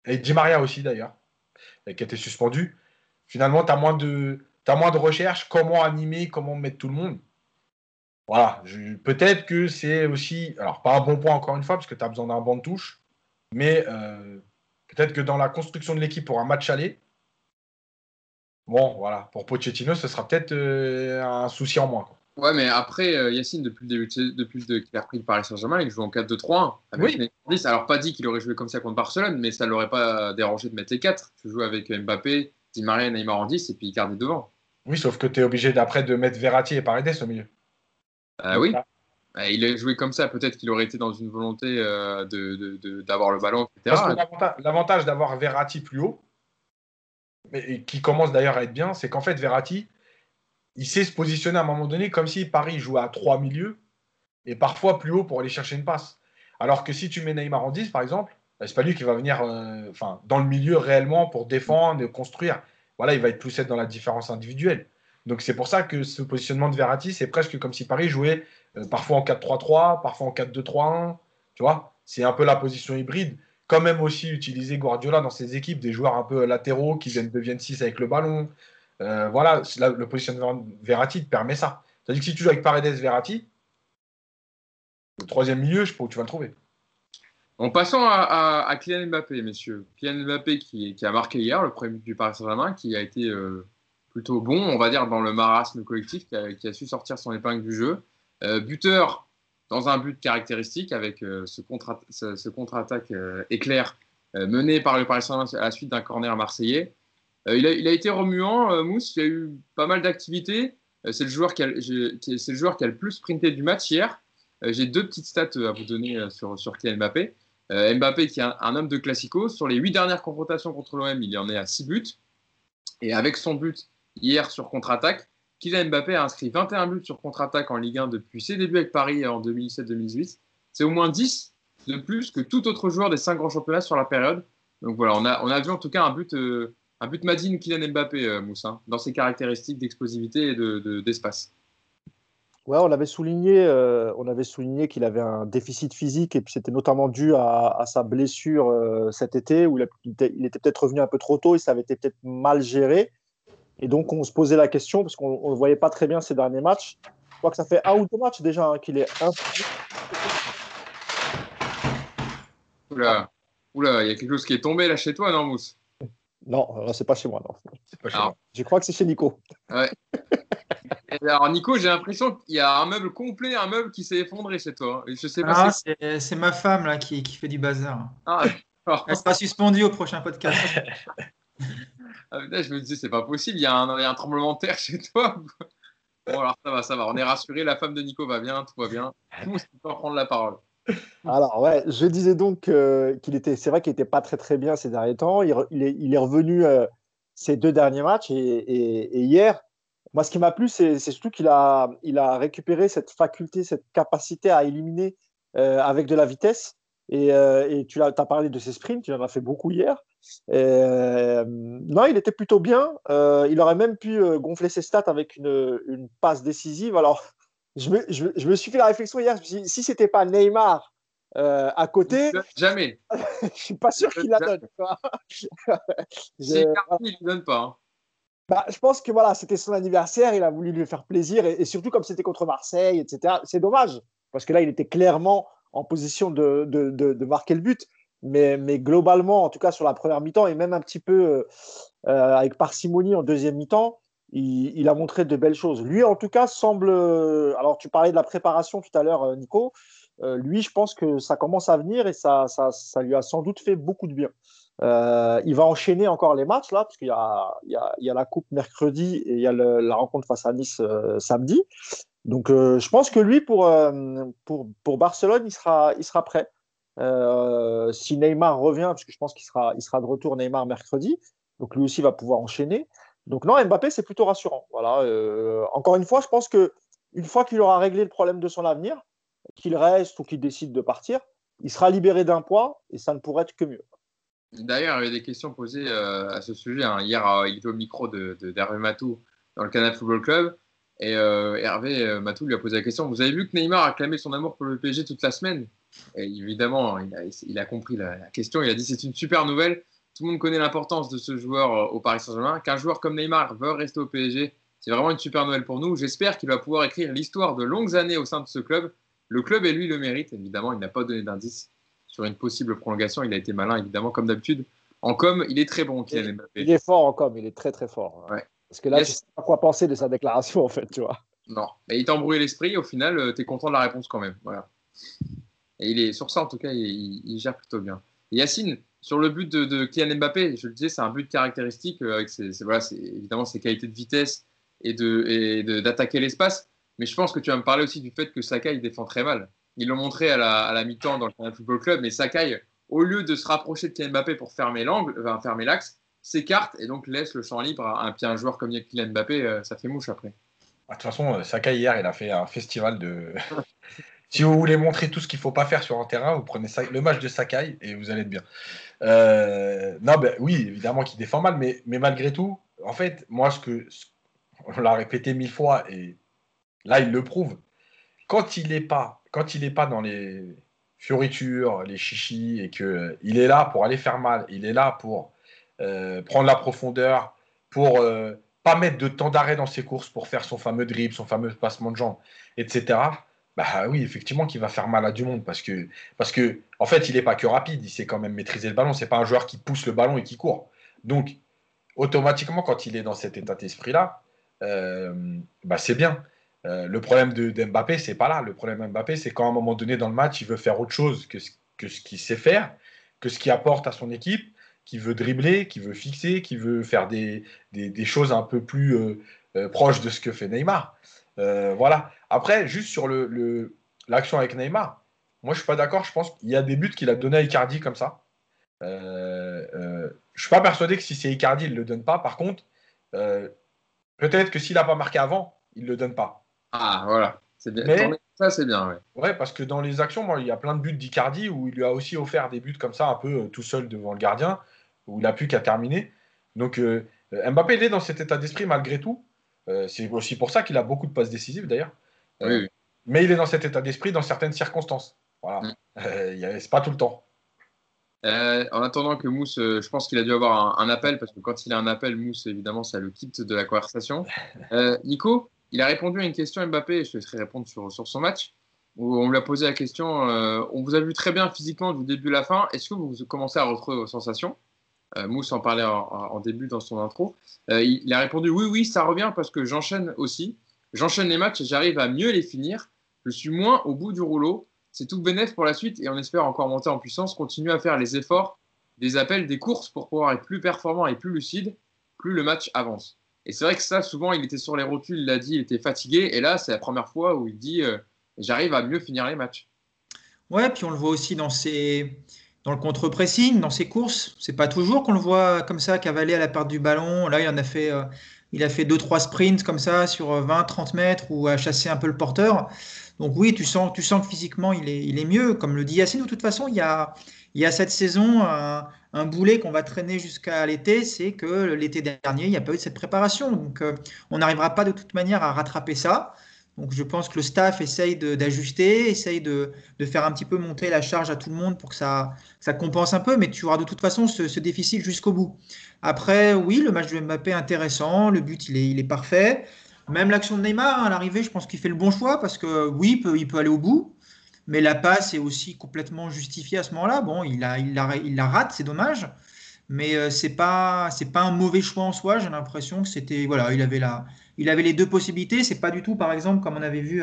et Di Maria aussi d'ailleurs, qui était suspendu. Finalement, tu as moins de as moins de recherche, comment animer, comment mettre tout le monde. Voilà, peut-être que c'est aussi, alors pas un bon point encore une fois, parce que tu as besoin d'un banc de touche, mais euh, peut-être que dans la construction de l'équipe pour un match aller, bon, voilà, pour Pochettino, ce sera peut-être euh, un souci en moins. Ouais, mais après, euh, Yacine, depuis le début, depuis qu'il a repris le Paris Saint-Germain, il joue en 4-2-3-1. Oui. Alors, pas dit qu'il aurait joué comme ça contre Barcelone, mais ça ne l'aurait pas dérangé de mettre les 4. Tu joues avec Mbappé, Di Maria, Neymar en 10, et puis garder devant. Oui, sauf que tu es obligé d'après de mettre Verratti et Paredes au milieu. Ah oui. Bah, il a joué comme ça. Peut-être qu'il aurait été dans une volonté euh, d'avoir le ballon, etc. L'avantage d'avoir Verratti plus haut, mais qui commence d'ailleurs à être bien, c'est qu'en fait, Verratti, il sait se positionner à un moment donné comme si Paris jouait à trois milieux et parfois plus haut pour aller chercher une passe. Alors que si tu mets Neymar en 10, par exemple, bah, c'est pas lui qui va venir euh, dans le milieu réellement pour défendre, et construire voilà, il va être plus être dans la différence individuelle. Donc c'est pour ça que ce positionnement de Verratti, c'est presque comme si Paris jouait euh, parfois en 4-3-3, parfois en 4-2-3-1. Tu vois, c'est un peu la position hybride. Quand même aussi utiliser Guardiola dans ses équipes, des joueurs un peu latéraux qui viennent, deviennent 6 avec le ballon. Euh, voilà, le positionnement Verratti te permet ça. C'est-à-dire que si tu joues avec Paredes, Verratti, le troisième milieu, je sais pas où tu vas le trouver. En passant à, Kylian Mbappé, messieurs. Kylian Mbappé qui, a marqué hier le premier but du Paris Saint-Germain, qui a été euh, plutôt bon, on va dire, dans le marasme collectif, qui a, su sortir son épingle du jeu. Euh, buteur dans un but caractéristique avec ce contre-attaque éclair mené par le Paris Saint-Germain à la suite d'un corner marseillais. Il, a, a, été remuant, Mousse, il a eu pas mal d'activités. c'est le, joueur qui a, le plus sprinté du match hier. J'ai deux petites stats à vous donner sur, sur Kylian Mbappé. Mbappé, qui est un, homme de classico, sur les huit dernières confrontations contre l'OM, il en est à six buts. Et avec son but hier sur contre-attaque, Kylian Mbappé a inscrit 21 buts sur contre-attaque en Ligue 1 depuis ses débuts avec Paris en 2017-2018. C'est au moins 10 de plus que tout autre joueur des 5 grands championnats sur la période. Donc voilà, on a, on a vu en tout cas un but, euh, un but Madine Kylian Mbappé, euh, Moussa, dans ses caractéristiques d'explosivité et d'espace. De, ouais, on avait souligné, euh, on avait souligné qu'il avait un déficit physique et puis c'était notamment dû à, sa blessure euh, cet été où il, il était peut-être revenu un peu trop tôt et ça avait été peut-être mal géré. Et donc, on se posait la question, parce qu'on ne voyait pas très bien ces derniers matchs. Je crois que ça fait un ou deux matchs déjà hein, qu'il est un. Oula, Oula, il y a quelque chose qui est tombé là chez toi, non, Mousse Non, c'est pas chez moi, non. Pas chez moi. Je crois que c'est chez Nico. Ouais. Alors, Nico, j'ai l'impression qu'il y a un meuble complet, un meuble qui s'est effondré chez toi. Je sais pas ah, c'est ma femme là qui, qui fait du bazar. Ah, Elle sera suspendue au prochain podcast. Ah, je me disais, c'est pas possible, il y, a un, tremblement de terre chez toi. Bon, alors ça va, ça va, on est rassuré, la femme de Nico va bien, tout va bien. On peut prendre la parole. Alors, ouais, je disais donc euh, qu'il était, c'est vrai qu'il n'était pas très très bien ces derniers temps. Il, est, revenu euh, ces deux derniers matchs et, hier, moi, ce qui m'a plu, c'est, surtout qu'il a, il a récupéré cette faculté, cette capacité à éliminer euh, avec de la vitesse. Et, tu as, parlé de ses sprints, tu en as fait beaucoup hier. Non, il était plutôt bien. Il aurait même pu gonfler ses stats avec une, passe décisive. Alors, je me, je, me, suis fait la réflexion hier. Si, si c'était pas Neymar à côté, jamais. je suis pas sûr qu'il la donne. je, il ne donne pas. Hein. Bah, je pense que voilà, c'était son anniversaire, il a voulu lui faire plaisir, et, surtout comme c'était contre Marseille, etc. C'est dommage, parce que là, il était clairement en position de, de, de marquer le but. Mais, mais, globalement, en tout cas sur la première mi-temps et même un petit peu euh, euh, avec parcimonie en deuxième mi-temps, il, a montré de belles choses. Lui, en tout cas, semble. Euh, alors, tu parlais de la préparation tout à l'heure, Nico. lui, je pense que ça commence à venir et ça, ça, ça lui a sans doute fait beaucoup de bien. il va enchaîner encore les matchs là, parce qu'il y y, y a la coupe mercredi et il y a la rencontre face à Nice samedi. Donc, je pense que lui, pour, pour, pour Barcelone, il sera, il sera prêt. Euh, si Neymar revient, parce que je pense qu'il sera, il sera de retour Neymar mercredi, donc lui aussi va pouvoir enchaîner. Donc non, Mbappé, c'est plutôt rassurant. Voilà. Euh, encore une fois, je pense que une fois qu'il aura réglé le problème de son avenir, qu'il reste ou qu'il décide de partir, il sera libéré d'un poids et ça ne pourrait être que mieux. D'ailleurs, il y avait des questions posées euh, à ce sujet. Hein. Hier, il était au micro de, d'Hervé Matou dans le Canal Football Club. Et Hervé Matou lui a posé la question Vous avez vu que Neymar a clamé son amour pour le PSG toute la semaine? Et évidemment, il a, compris la, question. Il a dit c'est une super nouvelle. Tout le monde connaît l'importance de ce joueur euh, au Paris Saint-Germain. Qu'un joueur comme Neymar veut rester au PSG, c'est vraiment une super nouvelle pour nous. J'espère qu'il va pouvoir écrire l'histoire de longues années au sein de ce club. Le club et lui le mérite. Évidemment, il n'a pas donné d'indice sur une possible prolongation. Il a été malin, évidemment, comme d'habitude. En com, il est très bon, Kylian Mbappé. Il est fort en com, il est très très fort. Parce que là, je ne sais pas quoi penser de sa déclaration, en fait, tu vois. Non, mais il t'a embrouillé l'esprit. Au final, euh, tu es content de la réponse quand même. Voilà. Et il est sur ça, en tout cas, il, gère plutôt bien. Yacine, sur le but de, Kylian Mbappé, je le disais, c'est un but caractéristique euh, avec évidemment ses qualités de vitesse et d'attaquer l'espace. Mais je pense que tu vas me parler aussi du fait que Sakai défend très mal. Ils l'ont montré à la, mi-temps dans le Football Club, mais Sakai, au lieu de se rapprocher de Kylian Mbappé pour fermer l'angle, enfin, fermer l'axe, s'écarte et donc laisse le champ libre à un, un joueur comme Kylian Mbappé, euh, ça fait mouche après. Bah, de toute façon, Sakai hier, il a fait un festival de, Si vous voulez montrer tout ce qu'il ne faut pas faire sur un terrain, vous prenez le match de Sakai et vous allez être bien. Euh, non, ben, oui, évidemment qu'il défend mal, mais, mais malgré tout, en fait, moi, ce que on l'a répété mille fois et là, il le prouve. Quand il n'est pas, quand il n'est pas dans les fioritures, les chichis et que euh, il est là pour aller faire mal, il est là pour euh, prendre la profondeur, pour pas mettre de temps d'arrêt dans ses courses, pour faire son fameux dribble, son fameux passement de jambes, etc bah oui, effectivement, qu'il va faire mal à du monde parce que, parce que en fait, il n'est pas que rapide, il sait quand même maîtriser le ballon. C'est pas un joueur qui pousse le ballon et qui court. Donc, automatiquement, quand il est dans cet état d'esprit-là, euh, bah c'est bien. Euh, le problème de, Mbappé, c'est pas là. Le problème de Mbappé, c'est qu'à un moment donné dans le match, il veut faire autre chose que ce, que ce qu'il sait faire, que ce qu'il apporte à son équipe, qui veut dribbler, qui veut fixer, qui veut faire des, des, choses un peu plus euh, proches de ce que fait Neymar. Euh, voilà. Après, juste sur l'action le, l'action avec Neymar, moi je suis pas d'accord. Je pense qu'il y a des buts qu'il a donné à Icardi comme ça. je suis pas persuadé que si c'est Icardi, il le donne pas. Par contre, peut-être que s'il n'a pas marqué avant, il le donne pas. Ah voilà, c'est bien. ça c'est bien. Ouais. ouais. parce que dans les actions, moi, il y a plein de buts d'Icardi où il lui a aussi offert des buts comme ça, un peu tout seul devant le gardien où il n'a plus qu'à terminer. Donc euh, Mbappé, il est dans cet état d'esprit malgré tout. Euh, c'est aussi pour ça qu'il a beaucoup de passes décisives d'ailleurs. Euh, mais il est dans cet état d'esprit dans certaines circonstances. Voilà. Mm. c'est pas tout le temps. en attendant que Mousse, je pense qu'il a dû avoir un, appel, parce que quand il a un appel, Mousse, évidemment, ça le quitte de la conversation. Nico, il a répondu à une question Mbappé, je te laisserai répondre sur, sur son match, où on lui a posé la question on vous a vu très bien physiquement du début à la fin, est-ce que vous commencez à retrouver vos sensations? euh, Mousse en parlait en, début dans son intro. Euh, il, a répondu oui, oui, ça revient parce que j'enchaîne aussi. J'enchaîne les matchs et j'arrive à mieux les finir. Je suis moins au bout du rouleau. C'est tout bénéf pour la suite et on espère encore monter en puissance. Continue à faire les efforts, des appels, des courses pour pouvoir être plus performant et plus lucide, plus le match avance. Et c'est vrai que ça, souvent, il était sur les rotules, il l'a dit, il était fatigué. Et là, c'est la première fois où il dit euh, j'arrive à mieux finir les matchs. Ouais, puis on le voit aussi dans ses, dans le contre-pressing, dans ses courses. C'est pas toujours qu'on le voit comme ça cavaler à la perte du ballon. Là, il en a fait, euh, il a fait deux trois sprints comme ça sur 20-30 mètres ou à chasser un peu le porteur. Donc oui, tu sens, tu sens que physiquement il est, il est mieux. Comme le dit Yacine, de toute façon, il y a, il y a cette saison un, boulet qu'on va traîner jusqu'à l'été, c'est que l'été dernier, il n'y a pas eu de cette préparation. Donc euh, on n'arrivera pas de toute manière à rattraper ça. Donc je pense que le staff essaye d'ajuster, essaye de, faire un petit peu monter la charge à tout le monde pour que ça, compense un peu, mais tu auras de toute façon ce, déficit jusqu'au bout. Après, oui, le match de Mbappé est intéressant, le but il est, parfait. Même l'action de Neymar, à l'arrivée, je pense qu'il fait le bon choix parce que oui, il peut, aller au bout, mais la passe est aussi complètement justifiée à ce moment-là. Bon, il la, rate, c'est dommage, mais euh, c'est pas, pas un mauvais choix en soi. J'ai l'impression que c'était, voilà, il avait la il avait les deux possibilités. C'est pas du tout, par exemple, comme on avait vu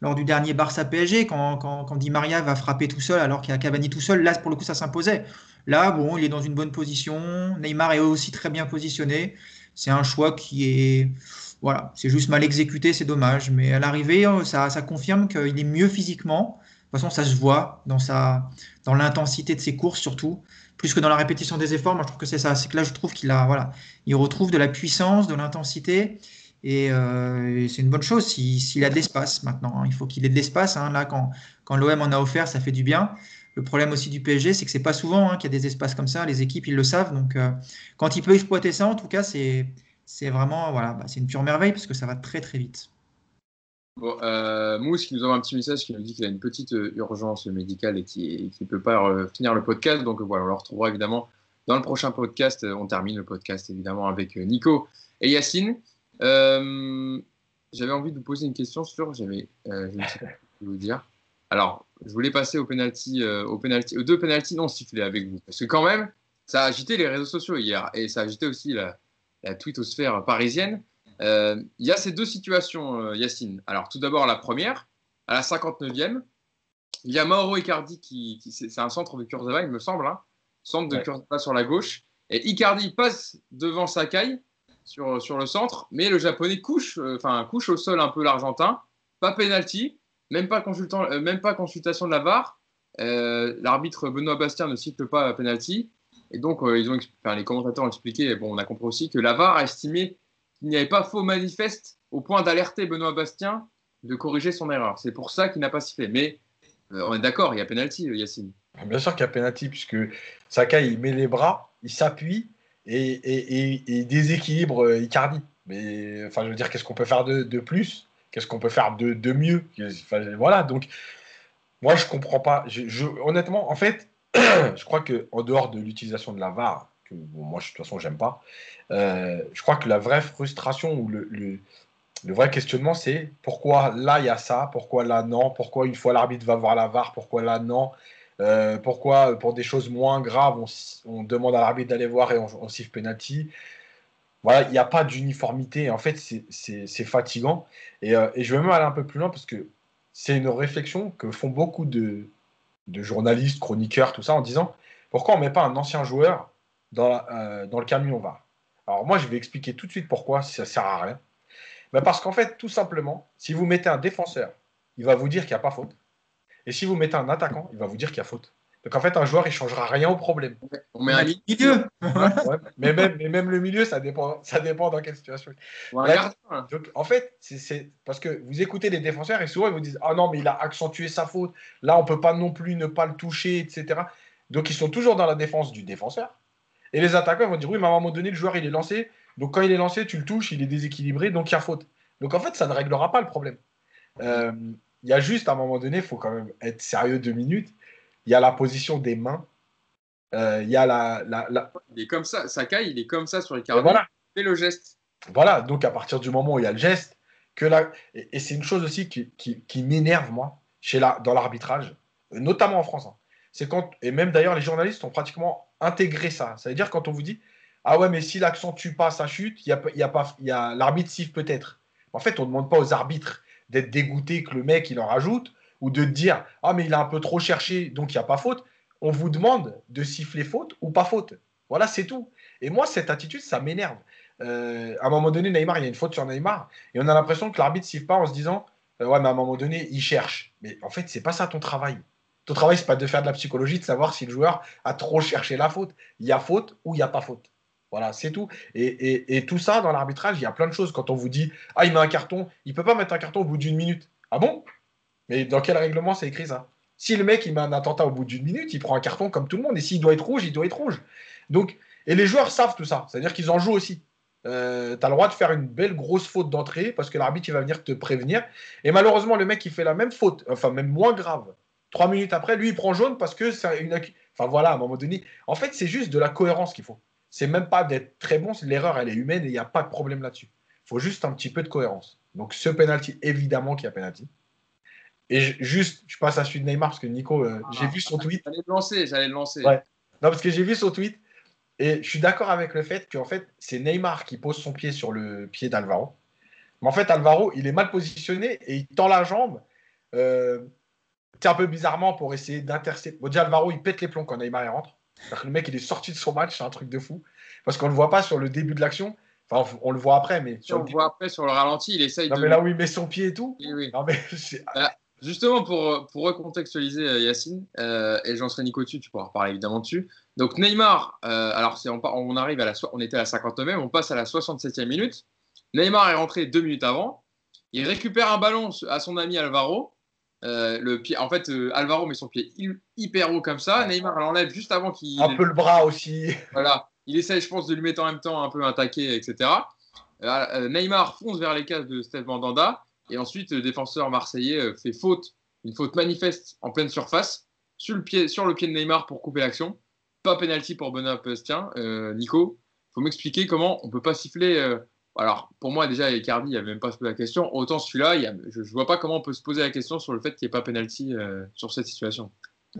lors du dernier Barça PSG, quand, quand, Di Maria va frapper tout seul alors qu'il y a Cavani tout seul. Là, pour le coup, ça s'imposait. Là, bon, il est dans une bonne position. Neymar est aussi très bien positionné. C'est un choix qui est. Voilà, c'est juste mal exécuté, c'est dommage. Mais à l'arrivée, ça, ça confirme qu'il est mieux physiquement. De toute façon, ça se voit dans, dans l'intensité de ses courses, surtout plus que dans la répétition des efforts. Moi, je trouve que c'est ça. C'est que là, je trouve qu'il a, voilà, il retrouve de la puissance, de l'intensité. Euh, et, c'est une bonne chose s'il a de l'espace maintenant. Hein. Il faut qu'il ait de l'espace. Hein. Là, quand, quand l'OM en a offert, ça fait du bien. Le problème aussi du PSG, c'est que c'est pas souvent hein, qu'il y a des espaces comme ça. Les équipes, ils le savent. Donc, euh, quand il peut exploiter ça, en tout cas, c'est vraiment voilà, bah, c'est une pure merveille parce que ça va très très vite. Euh, Mousse qui nous envoie un petit message qui nous dit qu'il a une petite urgence médicale et qui ne peut pas finir le podcast. Donc voilà, on le retrouvera évidemment dans le prochain podcast. On termine le podcast évidemment avec Nico et Yacine. Euh, j'avais envie de vous poser une question sur. J'avais, euh, je ne sais pas vous dire. Alors, je voulais passer au penalty, euh, au penalty, aux deux penalties non sifflés avec vous, parce que quand même, ça a agité les réseaux sociaux hier et ça a agité aussi la, la twittosphère parisienne. Il y a ces deux situations, Yacine. Alors, tout d'abord, la première, à la 59e, il y a Mauro Icardi qui, c'est un centre de Kurzawa, il me semble, hein, centre de Kurzawa sur la gauche, et Icardi passe devant Sakai sur, le centre, mais le japonais couche, euh, enfin couche au sol un peu l'argentin, pas penalty, même pas, euh, même pas consultation de la VAR. Euh, l'arbitre Benoît Bastien ne cite pas penalty. Et donc, ils ont, les commentateurs ont expliqué, bon, on a compris aussi que la VAR a estimé qu'il n'y avait pas faux manifeste au point d'alerter Benoît Bastien de corriger son erreur. C'est pour ça qu'il n'a pas sifflé. Mais on est d'accord, il y a penalty, Yacine. Bien sûr qu'il y a penalty, puisque Sakai, il met les bras, il s'appuie, et, déséquilibre euh, Icardi. Mais enfin, je veux dire, qu'est-ce qu'on peut faire de, plus? Qu'est-ce qu'on peut faire de, mieux? Voilà, donc moi, je comprends pas. Honnêtement, en fait, je crois qu'en dehors de l'utilisation de la VAR, que moi, de toute façon, j'aime pas, euh, je crois que la vraie frustration ou le, le, vrai questionnement, c'est pourquoi là, il y a ça, pourquoi là, non, pourquoi une fois l'arbitre va voir la VAR, pourquoi là, non? Euh, pourquoi, pour des choses moins graves, on, demande à l'arbitre d'aller voir et on, siffle penalty Voilà, il n'y a pas d'uniformité. En fait, c'est fatigant. Euh, et, je vais même aller un peu plus loin parce que c'est une réflexion que font beaucoup de, journalistes, chroniqueurs, tout ça, en disant pourquoi on ne met pas un ancien joueur dans, dans le camion VAR. Alors moi, je vais expliquer tout de suite pourquoi, ça sert à rien. Mais parce qu'en fait, tout simplement, si vous mettez un défenseur, il va vous dire qu'il n'y a pas faute. Et si vous mettez un attaquant, il va vous dire qu'il y a faute. Donc en fait, un joueur, il ne changera rien au problème. On met un milieu. mais, même, même, le milieu, ça dépend, ça dépend dans quelle situation. donc, en fait, c'est parce que vous écoutez les défenseurs et souvent ils vous disent Ah non, mais il a accentué sa faute. Là, on ne peut pas non plus ne pas le toucher, etc. Donc ils sont toujours dans la défense du défenseur. Et les attaquants vont dire Oui, mais à un moment donné, le joueur, il est lancé. Donc quand il est lancé, tu le touches, il est déséquilibré, donc il y a faute. Donc en fait, ça ne réglera pas le problème. Euh, il y a juste à un moment donné, il faut quand même être sérieux deux minutes. Il y a la position des mains. Euh, il y a la, la, Il est comme ça, Sakai, il est comme ça sur les cartes. Voilà. Et le geste. Voilà, donc à partir du moment où il y a le geste, que là, et, c'est une chose aussi qui, qui, m'énerve, moi, chez la, dans l'arbitrage, notamment en France. Hein. C'est quand, et même d'ailleurs, les journalistes ont pratiquement intégré ça. Ça veut dire quand on vous dit, ah ouais, mais si l'accent tue pas sa chute, il y a, y a pas, y a, l'arbitre siffle peut-être. En fait, on ne demande pas aux arbitres d'être dégoûtés que le mec il en rajoute ou de dire ah mais il a un peu trop cherché donc il n'y a pas faute. On vous demande de siffler faute ou pas faute. Voilà, c'est tout. Et moi, cette attitude, ça m'énerve. Euh, à un moment donné, Neymar, il y a une faute sur Neymar et on a l'impression que l'arbitre siffle pas en se disant euh, ouais mais à un moment donné, il cherche. Mais en fait, c'est pas ça ton travail. Ton travail, c'est pas de faire de la psychologie, de savoir si le joueur a trop cherché la faute. Il y a faute ou il n'y a pas faute. Voilà, c'est tout. Et, tout ça, dans l'arbitrage, il y a plein de choses. Quand on vous dit, ah, il met un carton, il peut pas mettre un carton au bout d'une minute. Ah bon? Mais dans quel règlement c'est écrit ça? Si le mec, il met un attentat au bout d'une minute, il prend un carton comme tout le monde. Et s'il doit être rouge, il doit être rouge. Donc, et les joueurs savent tout ça. C'est-à-dire qu'ils en jouent aussi. Euh, tu as le droit de faire une belle grosse faute d'entrée parce que l'arbitre, il va venir te prévenir. Et malheureusement, le mec, il fait la même faute, enfin, même moins grave. Trois minutes après, lui, il prend jaune parce que c'est une. Enfin, voilà, à un moment donné. En fait, c'est juste de la cohérence qu'il faut c'est même pas d'être très bon, l'erreur elle est humaine et il n'y a pas de problème là-dessus. Il faut juste un petit peu de cohérence. Donc ce penalty, évidemment qu'il y a penalty. Et juste, je passe à celui de Neymar parce que Nico, euh, ah, j'ai vu son tweet. J'allais le lancer, j'allais le lancer. Non, parce que j'ai vu son tweet et je suis d'accord avec le fait qu'en fait, c'est Neymar qui pose son pied sur le pied d'Alvaro. Mais en fait, Alvaro, il est mal positionné et il tend la jambe. Euh, un peu bizarrement pour essayer d'intercepter. Bon, déjà, Alvaro, il pète les plombs quand Neymar rentre le mec, il est sorti de son match, c'est un truc de fou. Parce qu'on ne le voit pas sur le début de l'action. Enfin, on le voit après, mais. Sur on le, voit après sur le ralenti, il essaye non, mais là où il met son pied et tout. Oui, bah, justement, pour, pour recontextualiser euh, Yacine, euh, et j'en serai Nico dessus, tu pourras parler évidemment dessus. Donc Neymar, euh, alors on, on, arrive à la, on était à la 59e, on passe à la 67e minute. Neymar est rentré deux minutes avant. Il récupère un ballon à son ami Alvaro. Euh, le pied, en fait, euh, Alvaro met son pied hyper haut comme ça. Neymar l'enlève juste avant qu'il. Un peu le bras aussi. Voilà. Il essaye, je pense, de lui mettre en même temps un peu un taquet, etc. Euh, Neymar fonce vers les cases de Steve Mandanda. Et ensuite, le défenseur marseillais fait faute, une faute manifeste en pleine surface, sur le pied, sur le pied de Neymar pour couper l'action. Pas penalty pour Benoît Pestien. Nico, faut m'expliquer comment on peut pas siffler alors, pour moi, déjà, Icardi, il n'y avait même pas se poser la question. Autant celui-là, je ne vois pas comment on peut se poser la question sur le fait qu'il n'y ait pas penalty euh, sur cette situation.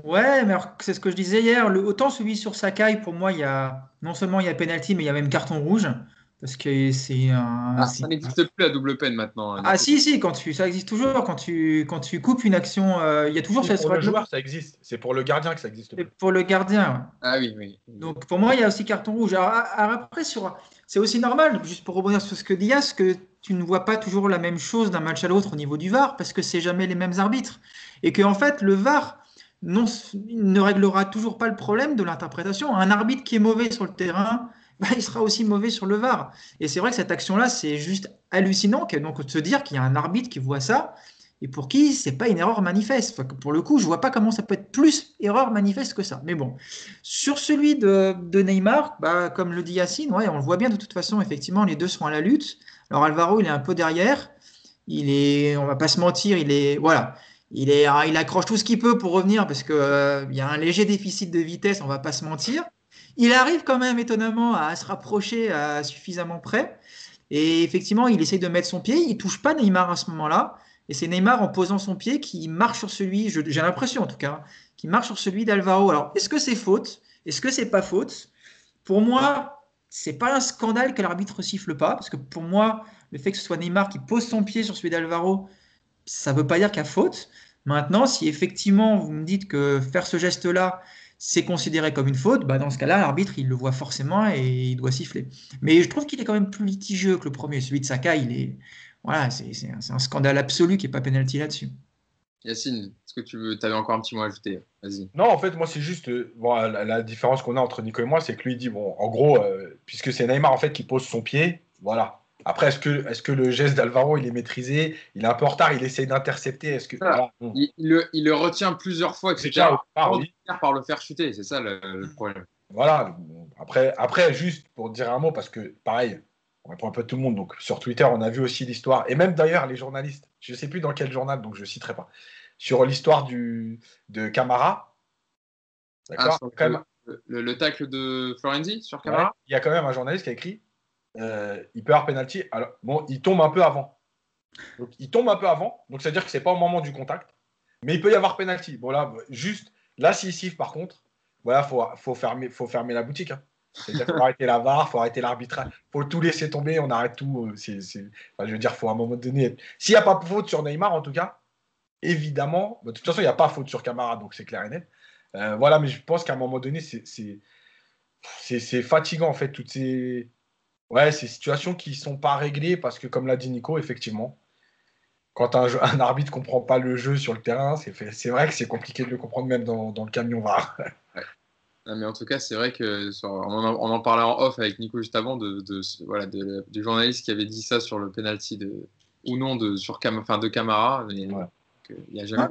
Ouais, mais c'est ce que je disais hier. Le, autant celui sur Sakai, pour moi, il y a non seulement il y a penalty, mais il y a même carton rouge. Parce que c'est un. Ah, ça n'existe plus la double peine maintenant. Hein, ah, si, si, quand tu, ça existe toujours. Quand tu, quand tu coupes une action, euh, il y a toujours cette. Pour le joueur, ça existe. C'est pour le gardien que ça existe. Pour le gardien. Ah oui, oui. Donc pour moi, il y a aussi carton rouge. Alors, après, sur c'est aussi normal, juste pour rebondir sur ce que dit que tu ne vois pas toujours la même chose d'un match à l'autre au niveau du VAR, parce que c'est jamais les mêmes arbitres. Et que en fait, le VAR non, ne réglera toujours pas le problème de l'interprétation. Un arbitre qui est mauvais sur le terrain, bah, il sera aussi mauvais sur le VAR. Et c'est vrai que cette action-là, c'est juste hallucinant donc, de se dire qu'il y a un arbitre qui voit ça et pour qui c'est pas une erreur manifeste. pour le coup, je vois pas comment ça peut être plus erreur manifeste que ça. Mais bon, sur celui de, Neymar, bah, comme le dit Yacine, ouais, on le voit bien de toute façon, effectivement, les deux sont à la lutte. Alors Alvaro, il est un peu derrière. Il est, on va pas se mentir, il est, voilà, il est, il accroche tout ce qu'il peut pour revenir parce que euh, il y a un léger déficit de vitesse, on va pas se mentir. Il arrive quand même étonnamment à se rapprocher à suffisamment près. Et effectivement, il essaye de mettre son pied. Il touche pas Neymar à ce moment-là. Et c'est Neymar en posant son pied qui marche sur celui, j'ai l'impression en tout cas, qui marche sur celui d'Alvaro. Alors, est-ce que c'est faute? Est-ce que c'est pas faute? Pour moi, c'est pas un scandale que l'arbitre siffle pas, parce que pour moi, le fait que ce soit Neymar qui pose son pied sur celui d'Alvaro, ça ne veut pas dire qu'il a faute. Maintenant, si effectivement vous me dites que faire ce geste-là, c'est considéré comme une faute, bah dans ce cas-là, l'arbitre, il le voit forcément et il doit siffler. Mais je trouve qu'il est quand même plus litigieux que le premier. Celui de Saka, il est. Voilà, c'est un, un, scandale absolu qu'il n'y ait pas pénalty là-dessus. Yacine, est-ce que tu veux, avais encore un petit mot à ajouter? Vas-y. Non, en fait, moi, c'est juste euh, bon, la, différence qu'on a entre Nico et moi, c'est que lui dit bon, en gros, euh, puisque c'est Neymar en fait qui pose son pied, voilà. Après, est-ce que, est que le geste d'Alvaro, il est maîtrisé? Il est un peu en retard, il essaye d'intercepter. Est-ce que il, le, retient plusieurs fois, etc. Par, par le faire chuter, c'est ça le, problème. Voilà. Après, après, juste pour dire un mot, parce que pareil, on répond un peu tout le monde. Donc sur Twitter, on a vu aussi l'histoire, et même d'ailleurs les journalistes. Je ne sais plus dans quel journal, donc je ne citerai pas sur l'histoire du, de Camara. D'accord? Ah, le, tacle de Florenzi sur Camara? Il y a quand même un journaliste qui a écrit euh, il peut avoir penalty. Alors, bon, il tombe un peu avant. Donc, il tombe un peu avant, donc c'est-à-dire que c'est pas au moment du contact, mais il peut y avoir penalty. Bon, là, juste, là, s'il siffle, par contre, voilà, faut, faut, fermer, faut fermer la boutique. Hein. C'est-à-dire faut arrêter la VAR, faut arrêter l'arbitrage, faut tout laisser tomber, on arrête tout. Euh, c'est, je veux dire, faut à un moment donné. S'il n'y a pas faute sur Neymar, en tout cas, évidemment, bah, de toute façon, il n'y a pas faute sur Camara, donc c'est clair et net. Euh, voilà, mais je pense qu'à un moment donné, c'est fatigant, en fait, toutes ces, ouais, ces situations qui ne sont pas réglées, parce que, comme l'a dit Nico, effectivement, quand un, arbitre ne comprend pas le jeu sur le terrain, c'est vrai que c'est compliqué de le comprendre même dans le camion VAR. mais en tout cas, c'est vrai que on, en, parlait en off avec Nico juste avant de, voilà, du journaliste qui avait dit ça sur le penalty de, ou non de, sur enfin, de Camara. Mais, il a jamais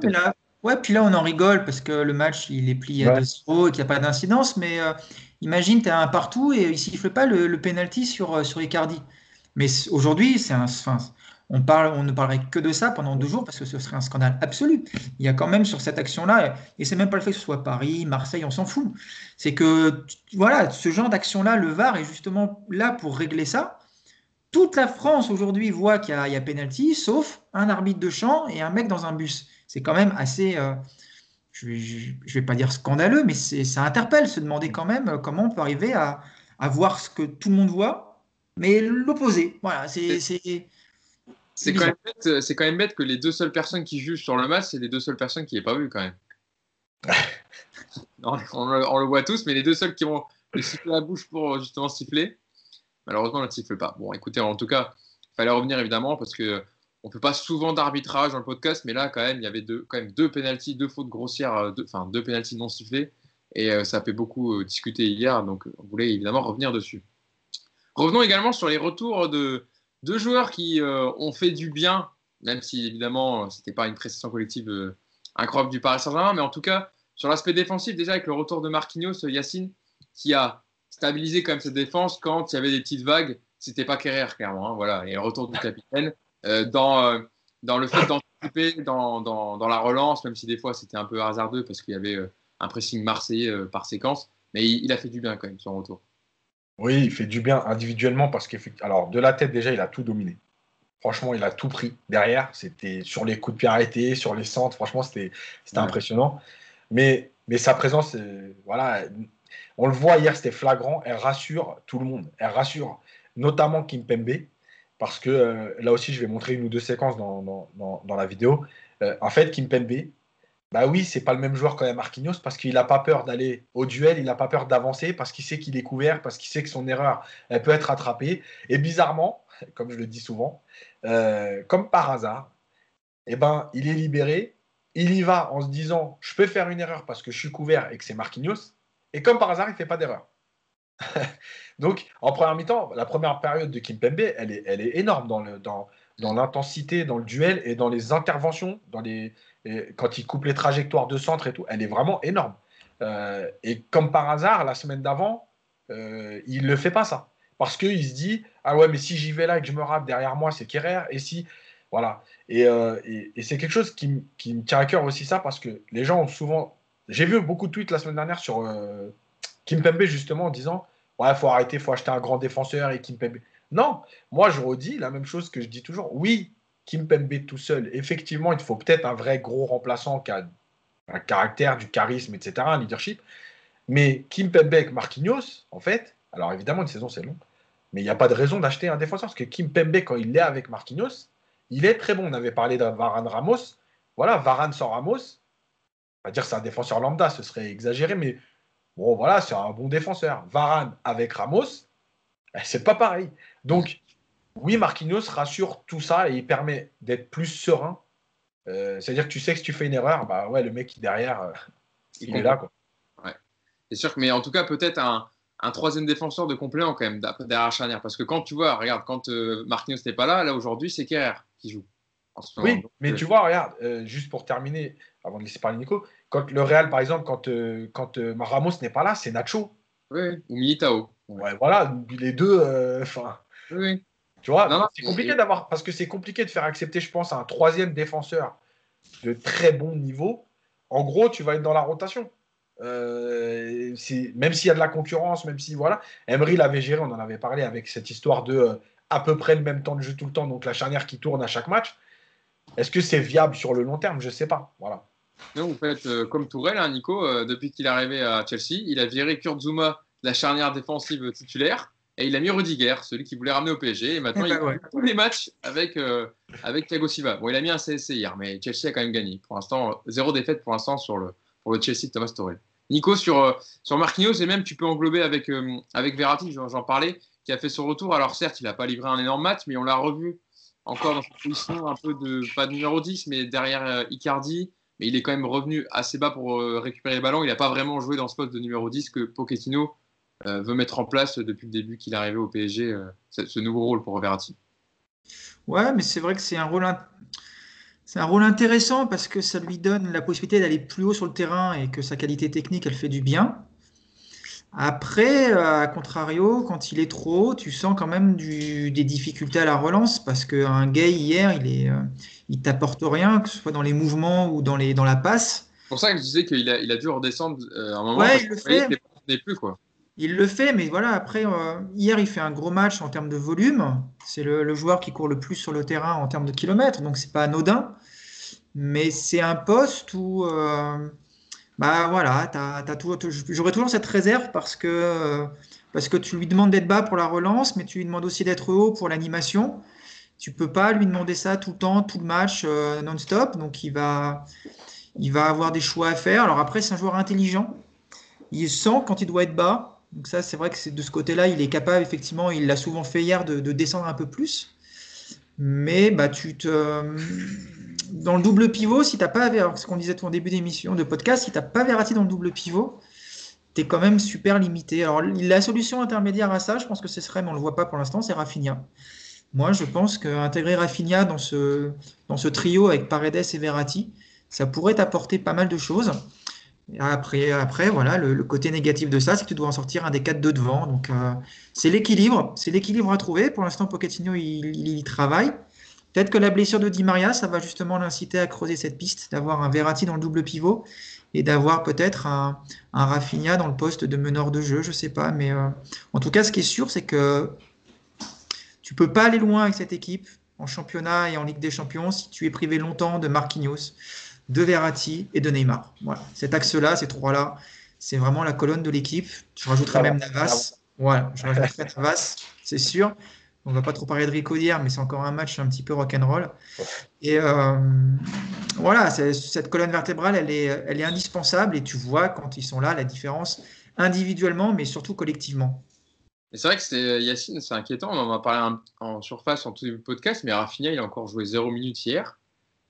ouais, puis là, on en rigole parce que le match, il est plié à 2-0 et qu'il n'y a pas d'incidence. Mais euh, imagine, tu as un partout et il ne siffle pas le, le penalty sur, euh, sur Icardi. Mais aujourd'hui, c'est un, on, parle, on ne parlerait que de ça pendant deux jours parce que ce serait un scandale absolu. Il y a quand même sur cette action-là, et c'est même pas le fait que ce soit Paris, Marseille, on s'en fout. C'est que, voilà, ce genre d'action-là, le VAR est justement là pour régler ça. Toute la France aujourd'hui voit qu'il y, a pénalty, sauf un arbitre de champ et un mec dans un bus. C'est quand même assez, euh, je ne vais, pas dire scandaleux, mais ça interpelle, se demander quand même euh, comment on peut arriver à, voir ce que tout le monde voit, mais l'opposé. Voilà, c'est. C'est quand, quand, même bête que les deux seules personnes qui jugent sur le match, c'est les deux seules personnes qui n'aient pas vu quand même. on, on, le voit tous, mais les deux seuls qui ont le sifflet à la bouche pour justement siffler, Malheureusement, ne siffle pas. Bon, écoutez, en tout cas, il fallait revenir évidemment parce que on ne fait pas souvent d'arbitrage dans le podcast, mais là, quand même, il y avait deux, quand même deux pénalties, deux fautes grossières, euh, deux, enfin deux pénalties non sifflées, et euh, ça a fait beaucoup euh, discuter hier, donc on voulait évidemment revenir dessus. Revenons également sur les retours de deux joueurs qui ont fait du bien, même si évidemment ce n'était pas une prestation collective incroyable du Paris Saint-Germain, mais en tout cas sur l'aspect défensif, déjà avec le retour de Marquinhos, Yacine, qui a stabiliser quand même cette défense quand il y avait des petites vagues. C'était pas Kerrer, clairement. Hein, voilà. Et retour du capitaine euh, dans, euh, dans le fait d'anticiper dans, dans, dans, la relance, même si des fois c'était un peu hasardeux parce qu'il y avait euh, un pressing marseillais par séquence. Mais il, a fait du bien quand même, son retour. Oui, il fait du bien individuellement parce qu'effectivement, alors de la tête déjà, il a tout dominé. Franchement, il a tout pris derrière. C'était sur les coups de pied arrêtés, sur les centres. Franchement, c'était impressionnant. Mais, mais sa présence, voilà, on le voit hier, c'était flagrant. Elle rassure tout le monde. Elle rassure notamment Kim Pembe, parce que euh, là aussi, je vais montrer une ou deux séquences dans, la vidéo. Euh, en fait, Kim Pembe, bah oui, c'est pas le même joueur quand même Marquinhos, parce qu'il n'a pas peur d'aller au duel, il n'a pas peur d'avancer, parce qu'il sait qu'il est couvert, parce qu'il sait que son erreur, elle peut être rattrapée. Et bizarrement, comme je le dis souvent, euh, comme par hasard, eh ben, il est libéré, il y va en se disant, je peux faire une erreur parce que je suis couvert et que c'est Marquinhos. Et comme par hasard, il ne fait pas d'erreur. Donc, en première mi-temps, la première période de Kim Pembe, elle est, elle est énorme dans, le, dans, dans l'intensité, dans le duel et dans les interventions, dans les, quand il coupe les trajectoires de centre et tout. Elle est vraiment énorme. Euh, et comme par hasard, la semaine d'avant, euh, il ne le fait pas ça. Parce qu'il se dit, ah ouais, mais si j'y vais là et que je me rate derrière moi, c'est Kerrer. Et si. Voilà. Et, euh, c'est quelque chose qui, me tient à cœur aussi, ça, parce que les gens ont souvent j'ai vu beaucoup de tweets la semaine dernière sur Kim Pembe justement en disant Ouais, faut arrêter, faut acheter un grand défenseur et Kim Pembe. Non, moi je redis la même chose que je dis toujours. Oui, Kim Pembe tout seul, effectivement, il faut peut-être un vrai gros remplaçant qui a un caractère, du charisme, etc., un leadership. Mais Kim Pembe avec Marquinhos, en fait, alors évidemment, une saison c'est long, mais il n'y a pas de raison d'acheter un défenseur parce que Kim Pembe, quand il est avec Marquinhos, il est très bon. On avait parlé de Varane Ramos. Voilà, Varane sans Ramos, va dire c'est un défenseur lambda, ce serait exagéré, mais bon, voilà, c'est un bon défenseur. Varane avec Ramos, eh, c'est pas pareil. Donc, oui, Marquinhos rassure tout ça et il permet d'être plus serein. Euh, c'est-à-dire que tu sais que si tu fais une erreur, bah ouais, le mec qui derrière, euh, il, est là. Quoi. Ouais. C'est sûr mais en tout cas, peut-être un, un troisième défenseur de complément quand même derrière charnière. Parce que quand tu vois, regarde, quand euh, Marquinhos n'est pas là, là aujourd'hui, c'est Kerr qui joue. oui, mais tu vois, regarde, juste pour terminer, avant de laisser parler Nico, quand le Real, par exemple, quand, quand Ramos n'est pas là, c'est Nacho. Oui, ou Militao. Ouais, voilà, les deux, enfin. oui. Tu vois, c'est compliqué d'avoir, parce que c'est compliqué de faire accepter, je pense, un troisième défenseur de très bon niveau. En gros, tu vas être dans la rotation. Euh, même s'il y a de la concurrence, même si voilà, Emery l'avait géré, on en avait parlé avec cette histoire de euh, à peu près le même temps de jeu tout le temps, donc la charnière qui tourne à chaque match. Est-ce que c'est viable sur le long terme? Je ne sais pas. Voilà. Non, vous faites euh, comme Tourelle, hein, Nico, depuis qu'il est arrivé à Chelsea, il a viré Kurtzuma de la charnière défensive titulaire et il a mis Rudiger, celui qui voulait ramener au PSG. Et maintenant, il a tous les matchs avec, euh, avec Thiago Silva. Bon, il a mis un CSC hier, mais Chelsea a quand même gagné. Pour l'instant, zéro défaite pour l'instant sur le, pour le Chelsea de Thomas Tuchel. Nico, sur, euh, sur Marquinhos, et même tu peux englober avec, euh, avec Verratti, j'en parlais, qui a fait son retour. Alors certes, il n'a pas livré un énorme match, mais on l'a revu encore dans cette position un peu de, pas de numéro 10, mais derrière Icardi. Mais il est quand même revenu assez bas pour récupérer les ballons. Il n'a pas vraiment joué dans ce poste de numéro 10 que Pochettino euh, veut mettre en place depuis le début qu'il est arrivé au PSG euh, ce nouveau rôle pour Verratti. Ouais, mais c'est vrai que c'est un rôle c'est un rôle intéressant parce que ça lui donne la possibilité d'aller plus haut sur le terrain et que sa qualité technique, elle fait du bien. Après, euh, à contrario, quand il est trop haut, tu sens quand même des difficultés à la relance parce qu'un gay hier, il est, il t'apporte rien, que ce soit dans les mouvements ou dans, les, dans la passe. C'est pour ça que je disais qu'il a, il a dû redescendre à un moment. Ouais, il le fait. Il plus, quoi. Il le fait, mais voilà, après, euh, hier, il fait un gros match en termes de volume. C'est le, joueur qui court le plus sur le terrain en termes de kilomètres, donc c'est pas anodin. Mais c'est un poste où, euh, bah voilà, j'aurais toujours cette réserve parce que, parce que tu lui demandes d'être bas pour la relance, mais tu lui demandes aussi d'être haut pour l'animation. Tu peux pas lui demander ça tout le temps, tout le match, euh, non-stop. Donc il va, il va avoir des choix à faire. Alors après, c'est un joueur intelligent. Il sent quand il doit être bas donc ça, c'est vrai que de ce côté-là, il est capable, effectivement, il l'a souvent fait hier, de, descendre un peu plus. Mais bah, tu te... dans le double pivot, si tu n'as pas, ce qu'on disait en début d'émission, de podcast, si tu n'as pas Verratti dans le double pivot, tu es quand même super limité. Alors la solution intermédiaire à ça, je pense que ce serait, mais on ne le voit pas pour l'instant, c'est Rafinha. Moi, je pense qu'intégrer Rafinha dans ce, dans ce trio avec Paredes et Verratti, ça pourrait apporter pas mal de choses. Après, après voilà, le, côté négatif de ça, c'est que tu dois en sortir un des quatre de devant. Donc, euh, c'est l'équilibre. C'est l'équilibre à trouver. Pour l'instant, Pochettino, il, il, travaille. Peut-être que la blessure de Di Maria, ça va justement l'inciter à creuser cette piste, d'avoir un Verratti dans le double pivot et d'avoir peut-être un, un, dans le poste de meneur de jeu, je sais pas. Mais euh, en tout cas, ce qui est sûr, c'est que tu peux pas aller loin avec cette équipe en championnat et en Ligue des Champions si tu es privé longtemps de Marquinhos de Verratti et de Neymar. Voilà. Cet axe-là, ces trois-là, c'est vraiment la colonne de l'équipe. Je rajouterai même Navas. Voilà, je rajouterai Navas, c'est sûr. On ne va pas trop parler de Rico d'hier, mais c'est encore un match un petit peu rock'n'roll. Et euh, voilà, cette colonne vertébrale, elle est, elle est indispensable et tu vois quand ils sont là la différence individuellement, mais surtout collectivement. C'est vrai que c'est Yacine, c'est inquiétant. On en a parlé en surface en tout début de podcast, mais Rafinha, il a encore joué 0 minutes hier.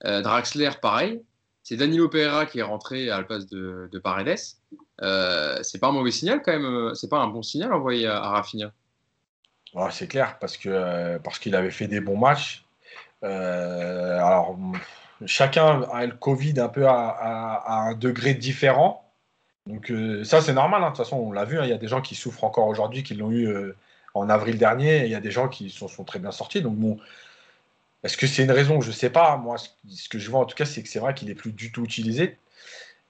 Euh, Draxler, pareil. C'est Danilo Pereira qui est rentré à la place de, Paredes. Euh, c'est pas un mauvais signal quand même. Euh, c'est pas un bon signal envoyé à, Rafinha. c'est clair parce que euh, parce qu'il avait fait des bons matchs. alors chacun a le Covid un peu à, un degré différent. Donc ça c'est normal. Hein. De toute façon on l'a vu. Hein. Il y a des gens qui souffrent encore aujourd'hui, qui l'ont eu en avril dernier. il y a des gens qui sont, sont très bien sortis. Donc bon, est-ce que c'est une raison Je ne sais pas. Moi, ce que je vois en tout cas, c'est que c'est vrai qu'il n'est plus du tout utilisé.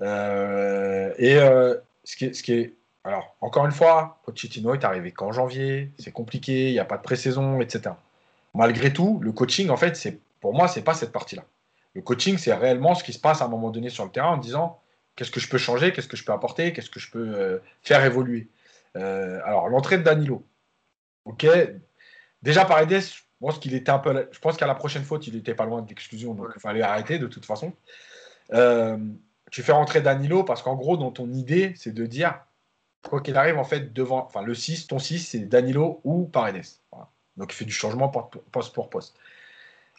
Euh, et euh, ce, qui est, ce, qui est, Alors, encore une fois, Pochettino est arrivé qu'en janvier. C'est compliqué, il n'y a pas de pré-saison, etc. Malgré tout, le coaching, en fait, c'est pour moi, c'est pas cette partie-là. Le coaching, c'est réellement ce qui se passe à un moment donné sur le terrain en disant qu'est-ce que je peux changer, qu'est-ce que je peux apporter, qu'est-ce que je peux euh, faire évoluer. alors, l'entrée de Danilo. Ok. Déjà, Paredes, je pense qu'il était un peu. Je pense qu'à la prochaine faute, il n'était pas loin de l'exclusion, donc il fallait arrêter de toute façon. Euh, tu fais rentrer Danilo parce qu'en gros, dans ton idée, c'est de dire quoi qu'il arrive, en fait, devant, enfin, le 6, ton 6, c'est Danilo ou Paredes. Donc, il fait du changement poste pour poste.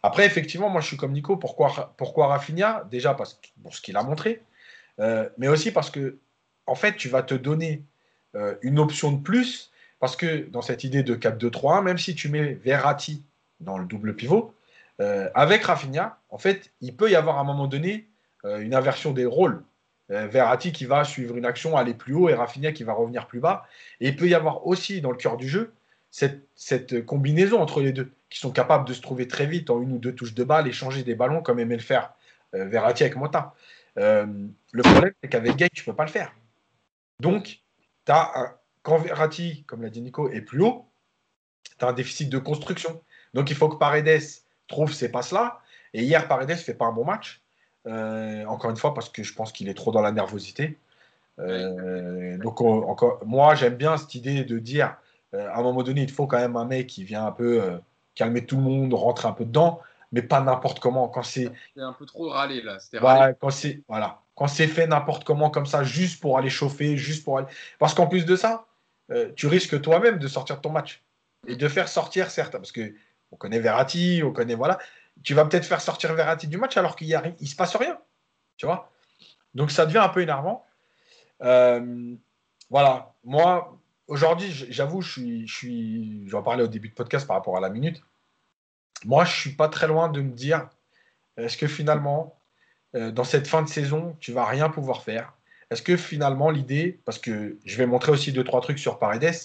Après, effectivement, moi, je suis comme Nico. Pourquoi, pourquoi Rafinha? Déjà, parce que, pour ce qu'il a montré, euh, mais aussi parce que, en fait, tu vas te donner euh, une option de plus. Parce que dans cette idée de 4-2-3-1, même si tu mets Verratti dans le double pivot, euh, avec Rafinha, en fait, il peut y avoir à un moment donné une inversion des rôles. Verratti qui va suivre une action, aller plus haut, et Rafinha qui va revenir plus bas. Et il peut y avoir aussi, dans le cœur du jeu, cette, combinaison entre les deux, qui sont capables de se trouver très vite en une ou deux touches de balle, échanger des ballons comme aimait le faire euh, Verratti avec Mota. Euh, le problème, c'est qu'avec Gay, tu ne peux pas le faire. Donc, as quand Verratti, comme l'a dit Nico, est plus haut, tu as un déficit de construction. Donc, il faut que Paredes trouve ces passes-là. Et hier, Paredes ne fait pas un bon match. Euh, encore une fois, parce que je pense qu'il est trop dans la nervosité. donc, encore, moi, j'aime bien cette idée de dire euh, à un moment donné, il faut quand même un mec qui vient un peu euh, calmer tout le monde, rentrer un peu dedans, mais pas n'importe comment. Quand c'est un peu trop râlé là. quand c'est voilà, quand c'est fait n'importe comment comme ça, juste pour aller chauffer, juste pour aller. Parce qu'en plus de ça, euh, tu risques toi-même de sortir de ton match et de faire sortir certains, parce que on connaît Verratti, on connaît voilà, tu vas peut-être faire sortir Verratti du match alors qu'il il se passe rien, tu vois? Donc ça devient un peu énervant. voilà, moi, aujourd'hui, j'avoue, je suis, je suis, parlais au début de podcast par rapport à la minute. Moi, je suis pas très loin de me dire, est-ce que finalement, euh, dans cette fin de saison, tu vas rien pouvoir faire? Est-ce que finalement, l'idée, parce que je vais montrer aussi deux trois trucs sur Paredes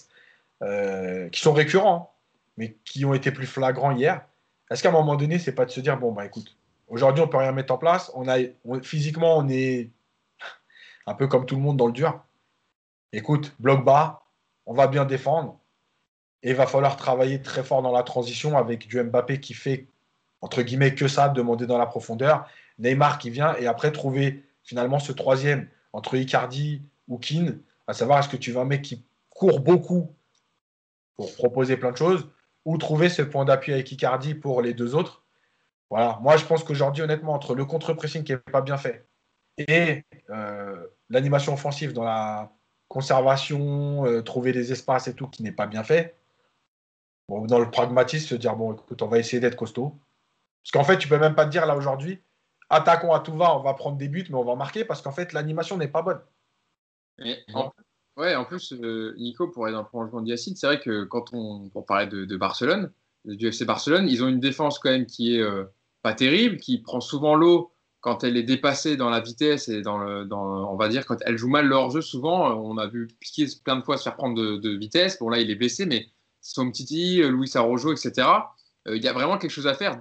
euh, qui sont récurrents, mais qui ont été plus flagrants hier. Est-ce qu'à un moment donné, c'est pas de se dire, bon bah écoute, aujourd'hui on peut rien mettre en place, on a, physiquement on est un peu comme tout le monde dans le dur. Écoute, bloc bas, on va bien défendre. Et il va falloir travailler très fort dans la transition avec du Mbappé qui fait, entre guillemets, que ça, demander dans la profondeur. Neymar qui vient et après trouver finalement ce troisième entre Icardi ou Keane, à savoir est-ce que tu veux un mec qui court beaucoup pour proposer plein de choses ou trouver ce point d'appui avec Icardi pour les deux autres. Voilà, moi je pense qu'aujourd'hui, honnêtement, entre le contre-pressing qui n'est pas bien fait et euh, l'animation offensive dans la, conservation, euh, trouver des espaces et tout qui n'est pas bien fait. Dans le pragmatisme, se dire bon, écoute, on va essayer d'être costaud. Parce qu'en fait, tu peux même pas te dire là aujourd'hui, attaquons à tout va, on va prendre des buts, mais on va marquer parce qu'en fait, l'animation n'est pas bonne. en, ouais, en plus, euh, Nico, pour être dans le prolongement d'Yacine, c'est vrai que quand on, parler de, Barcelone, du FC Barcelone, ils ont une défense quand même qui est euh, pas terrible, qui prend souvent l'eau quand elle est dépassée dans la vitesse et dans, le, on va dire, quand elle joue mal le hors-jeu, souvent, on a vu Piqué plein de fois se faire prendre de, vitesse. Bon, là, il est blessé, mais Som Titi, Louis Arrojo, etc. Euh, il y a vraiment quelque chose à faire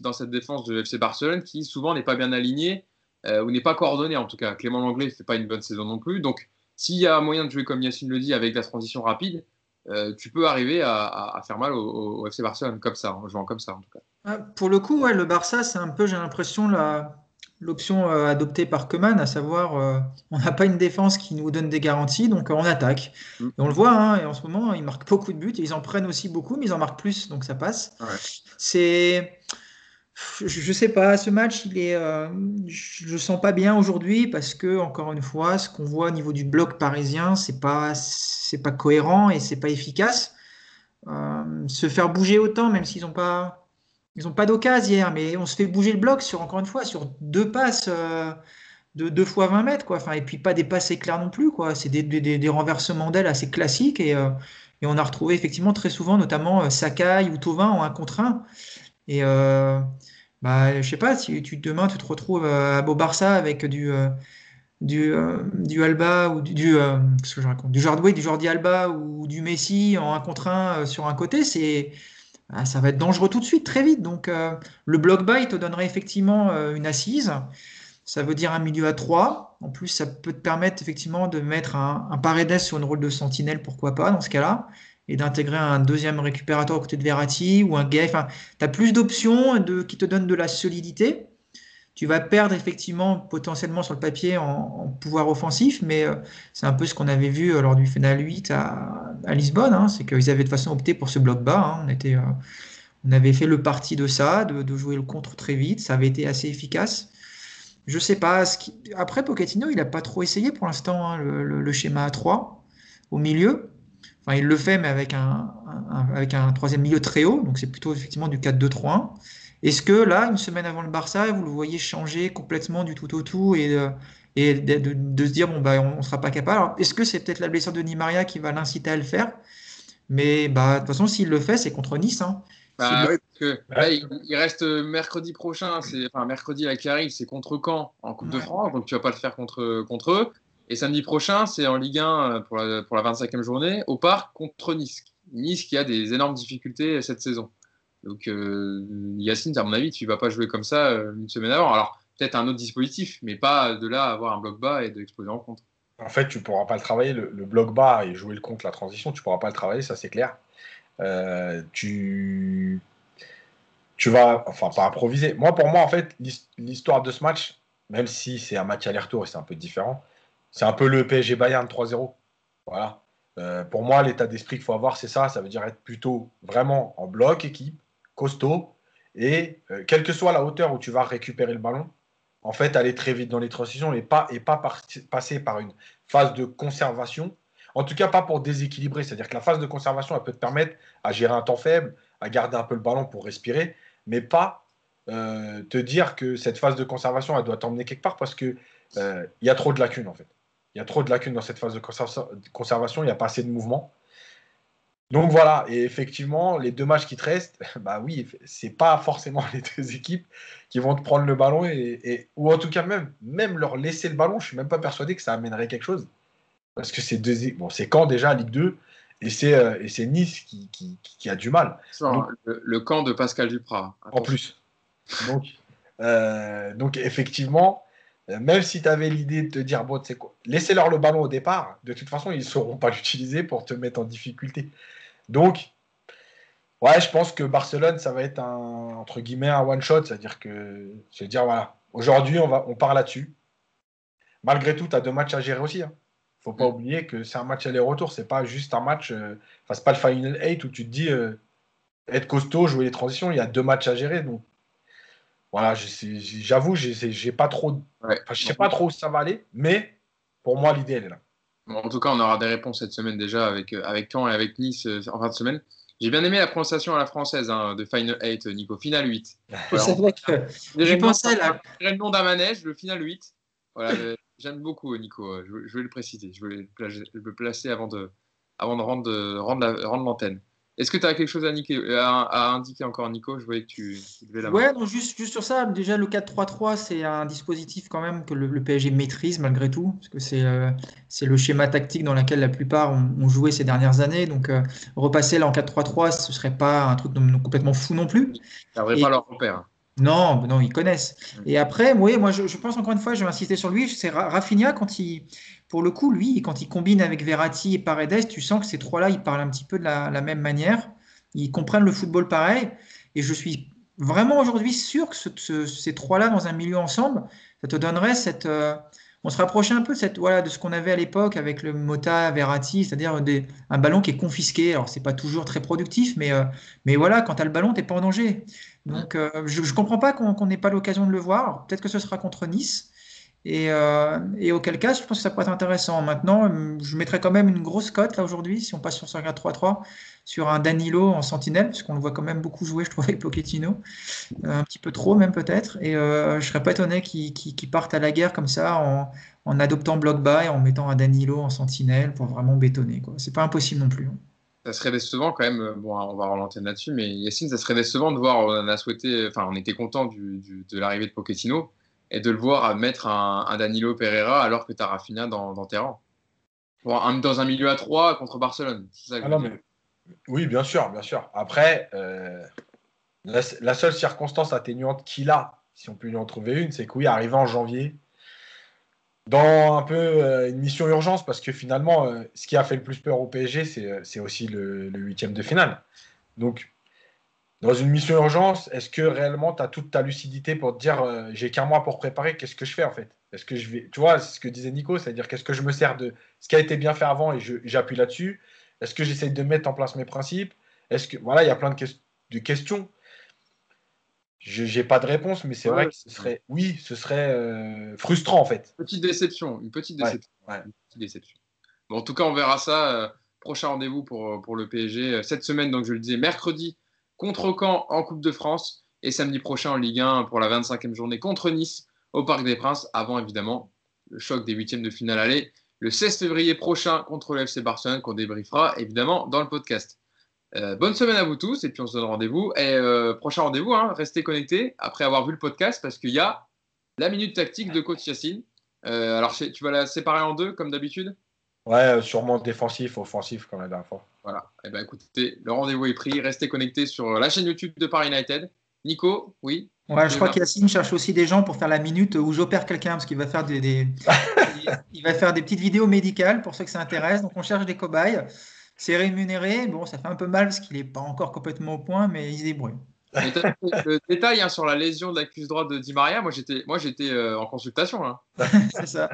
dans cette défense de FC Barcelone qui souvent n'est pas bien alignée euh, ou n'est pas coordonnée en tout cas. Clément Langlais ne fait pas une bonne saison non plus. Donc, s'il y a moyen de jouer comme Yacine le dit avec la transition rapide, euh, tu peux arriver à, faire mal au, FC Barcelone comme ça, en jouant comme ça en tout cas. Ah, pour le coup, ouais, le Barça, c'est un peu, j'ai l'impression, la, l'option euh, adoptée par Keman, à savoir euh, on n'a pas une défense qui nous donne des garanties, donc euh, on attaque. Mm. Et on le voit, hein, et en ce moment, ils marquent beaucoup de buts, ils en prennent aussi beaucoup, mais ils en marquent plus, donc ça passe. C'est. Je ne sais pas, ce match, il est, je le sens pas bien aujourd'hui parce que, encore une fois, ce qu'on voit au niveau du bloc parisien, c'est pas, c'est pas cohérent et c'est pas efficace. se faire bouger autant, même s'ils n'ont pas, ils n'ont pas d'occasion hier, mais on se fait bouger le bloc sur, encore une fois, sur deux passes euh, de deux fois 20 mètres, quoi. Et puis pas des passes éclairs non plus, quoi. C'est des, renversements d'ailes assez classiques et, euh, et, on a retrouvé effectivement très souvent, notamment euh, Sakai ou Tovin en un contre un. Et bah, je sais pas, si tu, demain tu te retrouves à Beau Barça avec du. du, du Alba ou du, que je raconte? Du Jordi, du Jordi Alba ou du Messi en un contre un sur un côté c'est ah, ça va être dangereux tout de suite, très vite. Donc, euh, le block buy te donnerait effectivement euh, une assise. Ça veut dire un milieu à 3. En plus, ça peut te permettre effectivement de mettre un, un Paredes sur une rôle de sentinelle, pourquoi pas, dans ce cas-là, et d'intégrer un deuxième récupérateur à côté de Verratti ou un Gay. Enfin, tu as plus d'options qui te donnent de la solidité tu vas perdre effectivement potentiellement sur le papier en, pouvoir offensif, mais euh, c'est un peu ce qu'on avait vu euh, lors du final 8 à, Lisbonne, hein. c'est qu'ils avaient de toute façon opté pour ce bloc bas. Hein. euh, on avait fait le parti de ça, de, jouer le contre très vite, ça avait été assez efficace. Je sais pas. Après, Pochettino, il n'a pas trop essayé pour l'instant hein, le, schéma à 3. au milieu. Enfin, il le fait, mais avec un, avec un troisième milieu très haut. Donc, c'est plutôt effectivement du 4-2-3-1. Est-ce que là, une semaine avant le Barça, vous le voyez changer complètement du tout au tout et, et de, se dire, bon, bah, on ne sera pas capable? Est-ce que c'est peut-être la blessure de Nimaria qui va l'inciter à le faire? Mais bah, de toute façon, s'il le fait, c'est contre Nice. Hein. Bah, que, il, reste mercredi prochain, c'est enfin mercredi là qui arrive, c'est contre Caen en Coupe de France, donc tu vas pas le faire contre, contre eux. Et samedi prochain, c'est en Ligue 1 euh, pour la, pour la 25e journée, au parc contre Nice. Nice qui a des énormes difficultés cette saison. Donc euh, Yacine, à mon avis, tu vas pas jouer comme ça euh, une semaine avant. Alors peut-être un autre dispositif, mais pas de là avoir un bloc bas et de l'exploser en contre. En fait, tu pourras pas le travailler, le, bloc bas et jouer le contre la transition, tu pourras pas le travailler, ça c'est clair. tu tu vas, enfin, pas improviser. Moi, pour moi, en fait, l'histoire de ce match, même si c'est un match aller-retour et c'est un peu différent, c'est un peu le PSG Bayern 3-0. Voilà. Euh, pour moi, l'état d'esprit qu'il faut avoir, c'est ça. Ça veut dire être plutôt vraiment en bloc équipe, costaud, et euh, quelle que soit la hauteur où tu vas récupérer le ballon, en fait, aller très vite dans les transitions et pas, et pas passer par une phase de conservation. En tout cas, pas pour déséquilibrer. C'est-à-dire que la phase de conservation, elle peut te permettre à gérer un temps faible, à garder un peu le ballon pour respirer mais pas euh, te dire que cette phase de conservation, elle doit t'emmener quelque part parce qu'il euh, y a trop de lacunes en fait. Il y a trop de lacunes dans cette phase de conservation, il n'y a pas assez de mouvement. Donc voilà, et effectivement, les deux matchs qui te restent, bah oui, c'est pas forcément les deux équipes qui vont te prendre le ballon et, ou en tout cas même, même leur laisser le ballon. Je suis même pas persuadé que ça amènerait quelque chose parce que c'est deux, bon, c'est quand déjà Ligue 2 euh, et c'est Nice qui, qui, a du mal. le, camp de Pascal Duprat. En plus. Donc, euh, donc effectivement, euh, même si tu avais l'idée de te dire, bon, c'est quoi, laissez-leur le ballon au départ, de toute façon, ils ne sauront pas l'utiliser pour te mettre en difficulté. Donc, ouais, je pense que Barcelone, ça va être un, entre guillemets, un one-shot, c'est-à-dire que, je dire, voilà, aujourd'hui, on, va, on part là-dessus. Malgré tout, tu as deux matchs à gérer aussi. Hein faut pas mm. oublier que c'est un match aller-retour, c'est pas juste un match, euh, enfin c'est pas le Final 8 où tu te dis euh, être costaud, jouer les transitions, il y a deux matchs à gérer, donc voilà, j'avoue, j'ai pas trop, je sais pas trop où ça va aller, mais pour moi l'idée elle est là. En tout cas, on aura des réponses cette semaine déjà avec euh, avec Caen et avec Nice en fin de semaine. J'ai bien aimé la prononciation à la française hein, de Final 8, Nico. Final 8. c'est vrai que j'ai pensé là. le nom d'un manège, le Final 8. Voilà, J'aime beaucoup Nico, je, je, vais le préciser, je vais le placer avant de, avant de rendre, rendre l'antenne. Est-ce que tu as quelque chose à, à, indiquer encore, Nico? Je voyais que tu, devais la Ouais, non, juste, juste, sur ça, déjà le 4-3-3, c'est un dispositif quand même que le, PSG maîtrise malgré tout, parce que c'est euh, le schéma tactique dans lequel la plupart ont, joué ces dernières années. Donc euh, repasser là en 4-3-3, ce serait pas un truc complètement fou non plus. Ça n'aurait pas leur repère. Non, non, ils connaissent. Mm. Et après, oui, moi, je, pense encore une fois, je vais insister sur lui, c'est Rafinha, quand il, pour le coup, lui, quand il combine avec Verratti et Paredes, tu sens que ces trois-là, ils parlent un petit peu de la, même manière. Ils comprennent le football pareil. Et je suis vraiment aujourd'hui sûr que ces trois-là, dans un milieu ensemble, ça te donnerait cette. Euh, on se rapprochait un peu de, voilà, de ce qu'on avait à l'époque avec le Mota, Verratti, c'est-à-dire un ballon qui est confisqué. Alors, c'est pas toujours très productif, mais, euh, mais voilà, quand tu as le ballon, tu n'es pas en danger. Donc, euh, je ne comprends pas qu'on n'ait pas l'occasion de le voir. Peut-être que ce sera contre Nice. Et, euh, et, auquel cas, je pense que ça pourrait être intéressant. Maintenant, je mettrais quand même une grosse cote là aujourd'hui, si on passe sur 4-3-3, sur un Danilo en sentinelle, parce qu'on le voit quand même beaucoup jouer, je trouve, avec Pochettino. Euh, un petit peu trop, même peut-être. Et je ne serais pas étonné qu'il parte à la guerre comme ça, en, adoptant bloc et en mettant un Danilo en sentinelle pour vraiment bétonner. Ce n'est pas impossible non plus. Hein ça serait décevant quand même. Bon, on va relancer là-dessus, mais Yacine, ça serait décevant de voir. On a souhaité, enfin, on était content de l'arrivée de Pochettino et de le voir mettre un, Danilo Pereira alors que tu as Rafinha dans, dans tes rangs. dans un milieu à 3 contre Barcelone. Ah oui, bien sûr, bien sûr. Après, euh, la, seule circonstance atténuante qu'il a, si on peut lui en trouver une, c'est que oui, arrivé en janvier, dans un peu euh, une mission urgence, parce que finalement, euh, ce qui a fait le plus peur au PSG, c'est aussi le, huitième de finale. Donc, dans une mission urgence, est-ce que réellement tu as toute ta lucidité pour te dire j'ai qu'un mois pour préparer, qu'est-ce que je fais en fait? Est-ce que je vais, tu vois, c'est ce que disait Nico, c'est-à-dire qu'est-ce que je me sers de ce qui a été bien fait avant et j'appuie là-dessus? Est-ce que j'essaye de mettre en place mes principes? Est-ce que voilà, il y a plein de, de questions. Je n'ai pas de réponse, mais c'est vrai que ce serait, oui, ce serait euh, frustrant en fait. Petite déception, une petite déception. Une petite déception. en tout cas, on verra ça. prochain rendez-vous pour, pour le PSG cette semaine, donc je le disais, mercredi contre Caen en Coupe de France et samedi prochain en Ligue 1 pour la 25e journée contre Nice au Parc des Princes, avant évidemment le choc des huitièmes de finale aller le 16 février prochain contre le FC Barcelone qu'on débriefera évidemment dans le podcast. Euh, bonne semaine à vous tous et puis on se donne rendez-vous. Et euh, prochain rendez-vous, hein, restez connectés après avoir vu le podcast parce qu'il y a la minute tactique de coach Yacine. Euh, alors tu vas la séparer en deux comme d'habitude? Ouais, sûrement défensif, offensif comme la dernière fois. Voilà. Eh ben écoutez, le rendez-vous est pris. Restez connectés sur la chaîne YouTube de Paris United. Nico, oui? Ouais, je crois qu'Yacine cherche aussi des gens pour faire la minute où j'opère quelqu'un parce qu'il va faire des, il va faire des petites vidéos médicales pour ceux que ça intéresse. Donc on cherche des cobayes. C'est rémunéré. Bon, ça fait un peu mal parce qu'il n'est pas encore complètement au point, mais il se débrouille. Le détail hein, sur la lésion de la cuisse droite de Di Maria, moi j'étais, moi j'étais euh, en consultation. Hein. C'est ça.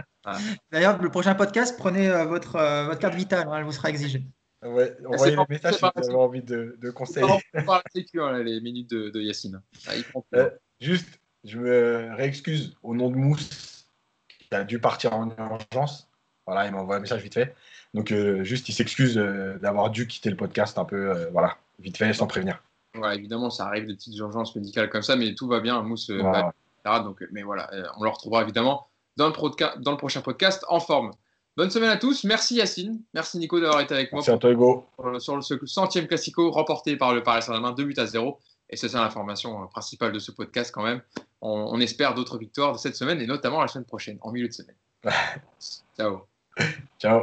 D'ailleurs, le prochain podcast, prenez euh, votre, euh, votre carte vitale, hein, elle vous sera exigée. Ouais, envoyez les messages si vous avez envie de, de conseils. On parle hein, les minutes de, de Yacine? Ah, juste, je me réexcuse au nom de Mousse, qui a dû partir en urgence. Voilà, il m'a envoyé un message vite fait. Donc, euh, juste, il s'excuse euh, d'avoir dû quitter le podcast un peu, euh, voilà, vite fait, sans prévenir. Voilà, évidemment, ça arrive des petites urgences médicales comme ça, mais tout va bien. Mousse, donc, mais voilà, on le retrouvera évidemment dans le, dans le prochain podcast en forme. Bonne semaine à tous. Merci Yacine. Merci Nico d'avoir été avec moi. Merci à toi Hugo. Sur le centième classico remporté par le Paris Saint-Germain 2 buts à 0. Et c'est ça l'information euh, principale de ce podcast quand même. On, espère d'autres victoires de cette semaine et notamment la semaine prochaine, en milieu de semaine. Ciao. Ciao.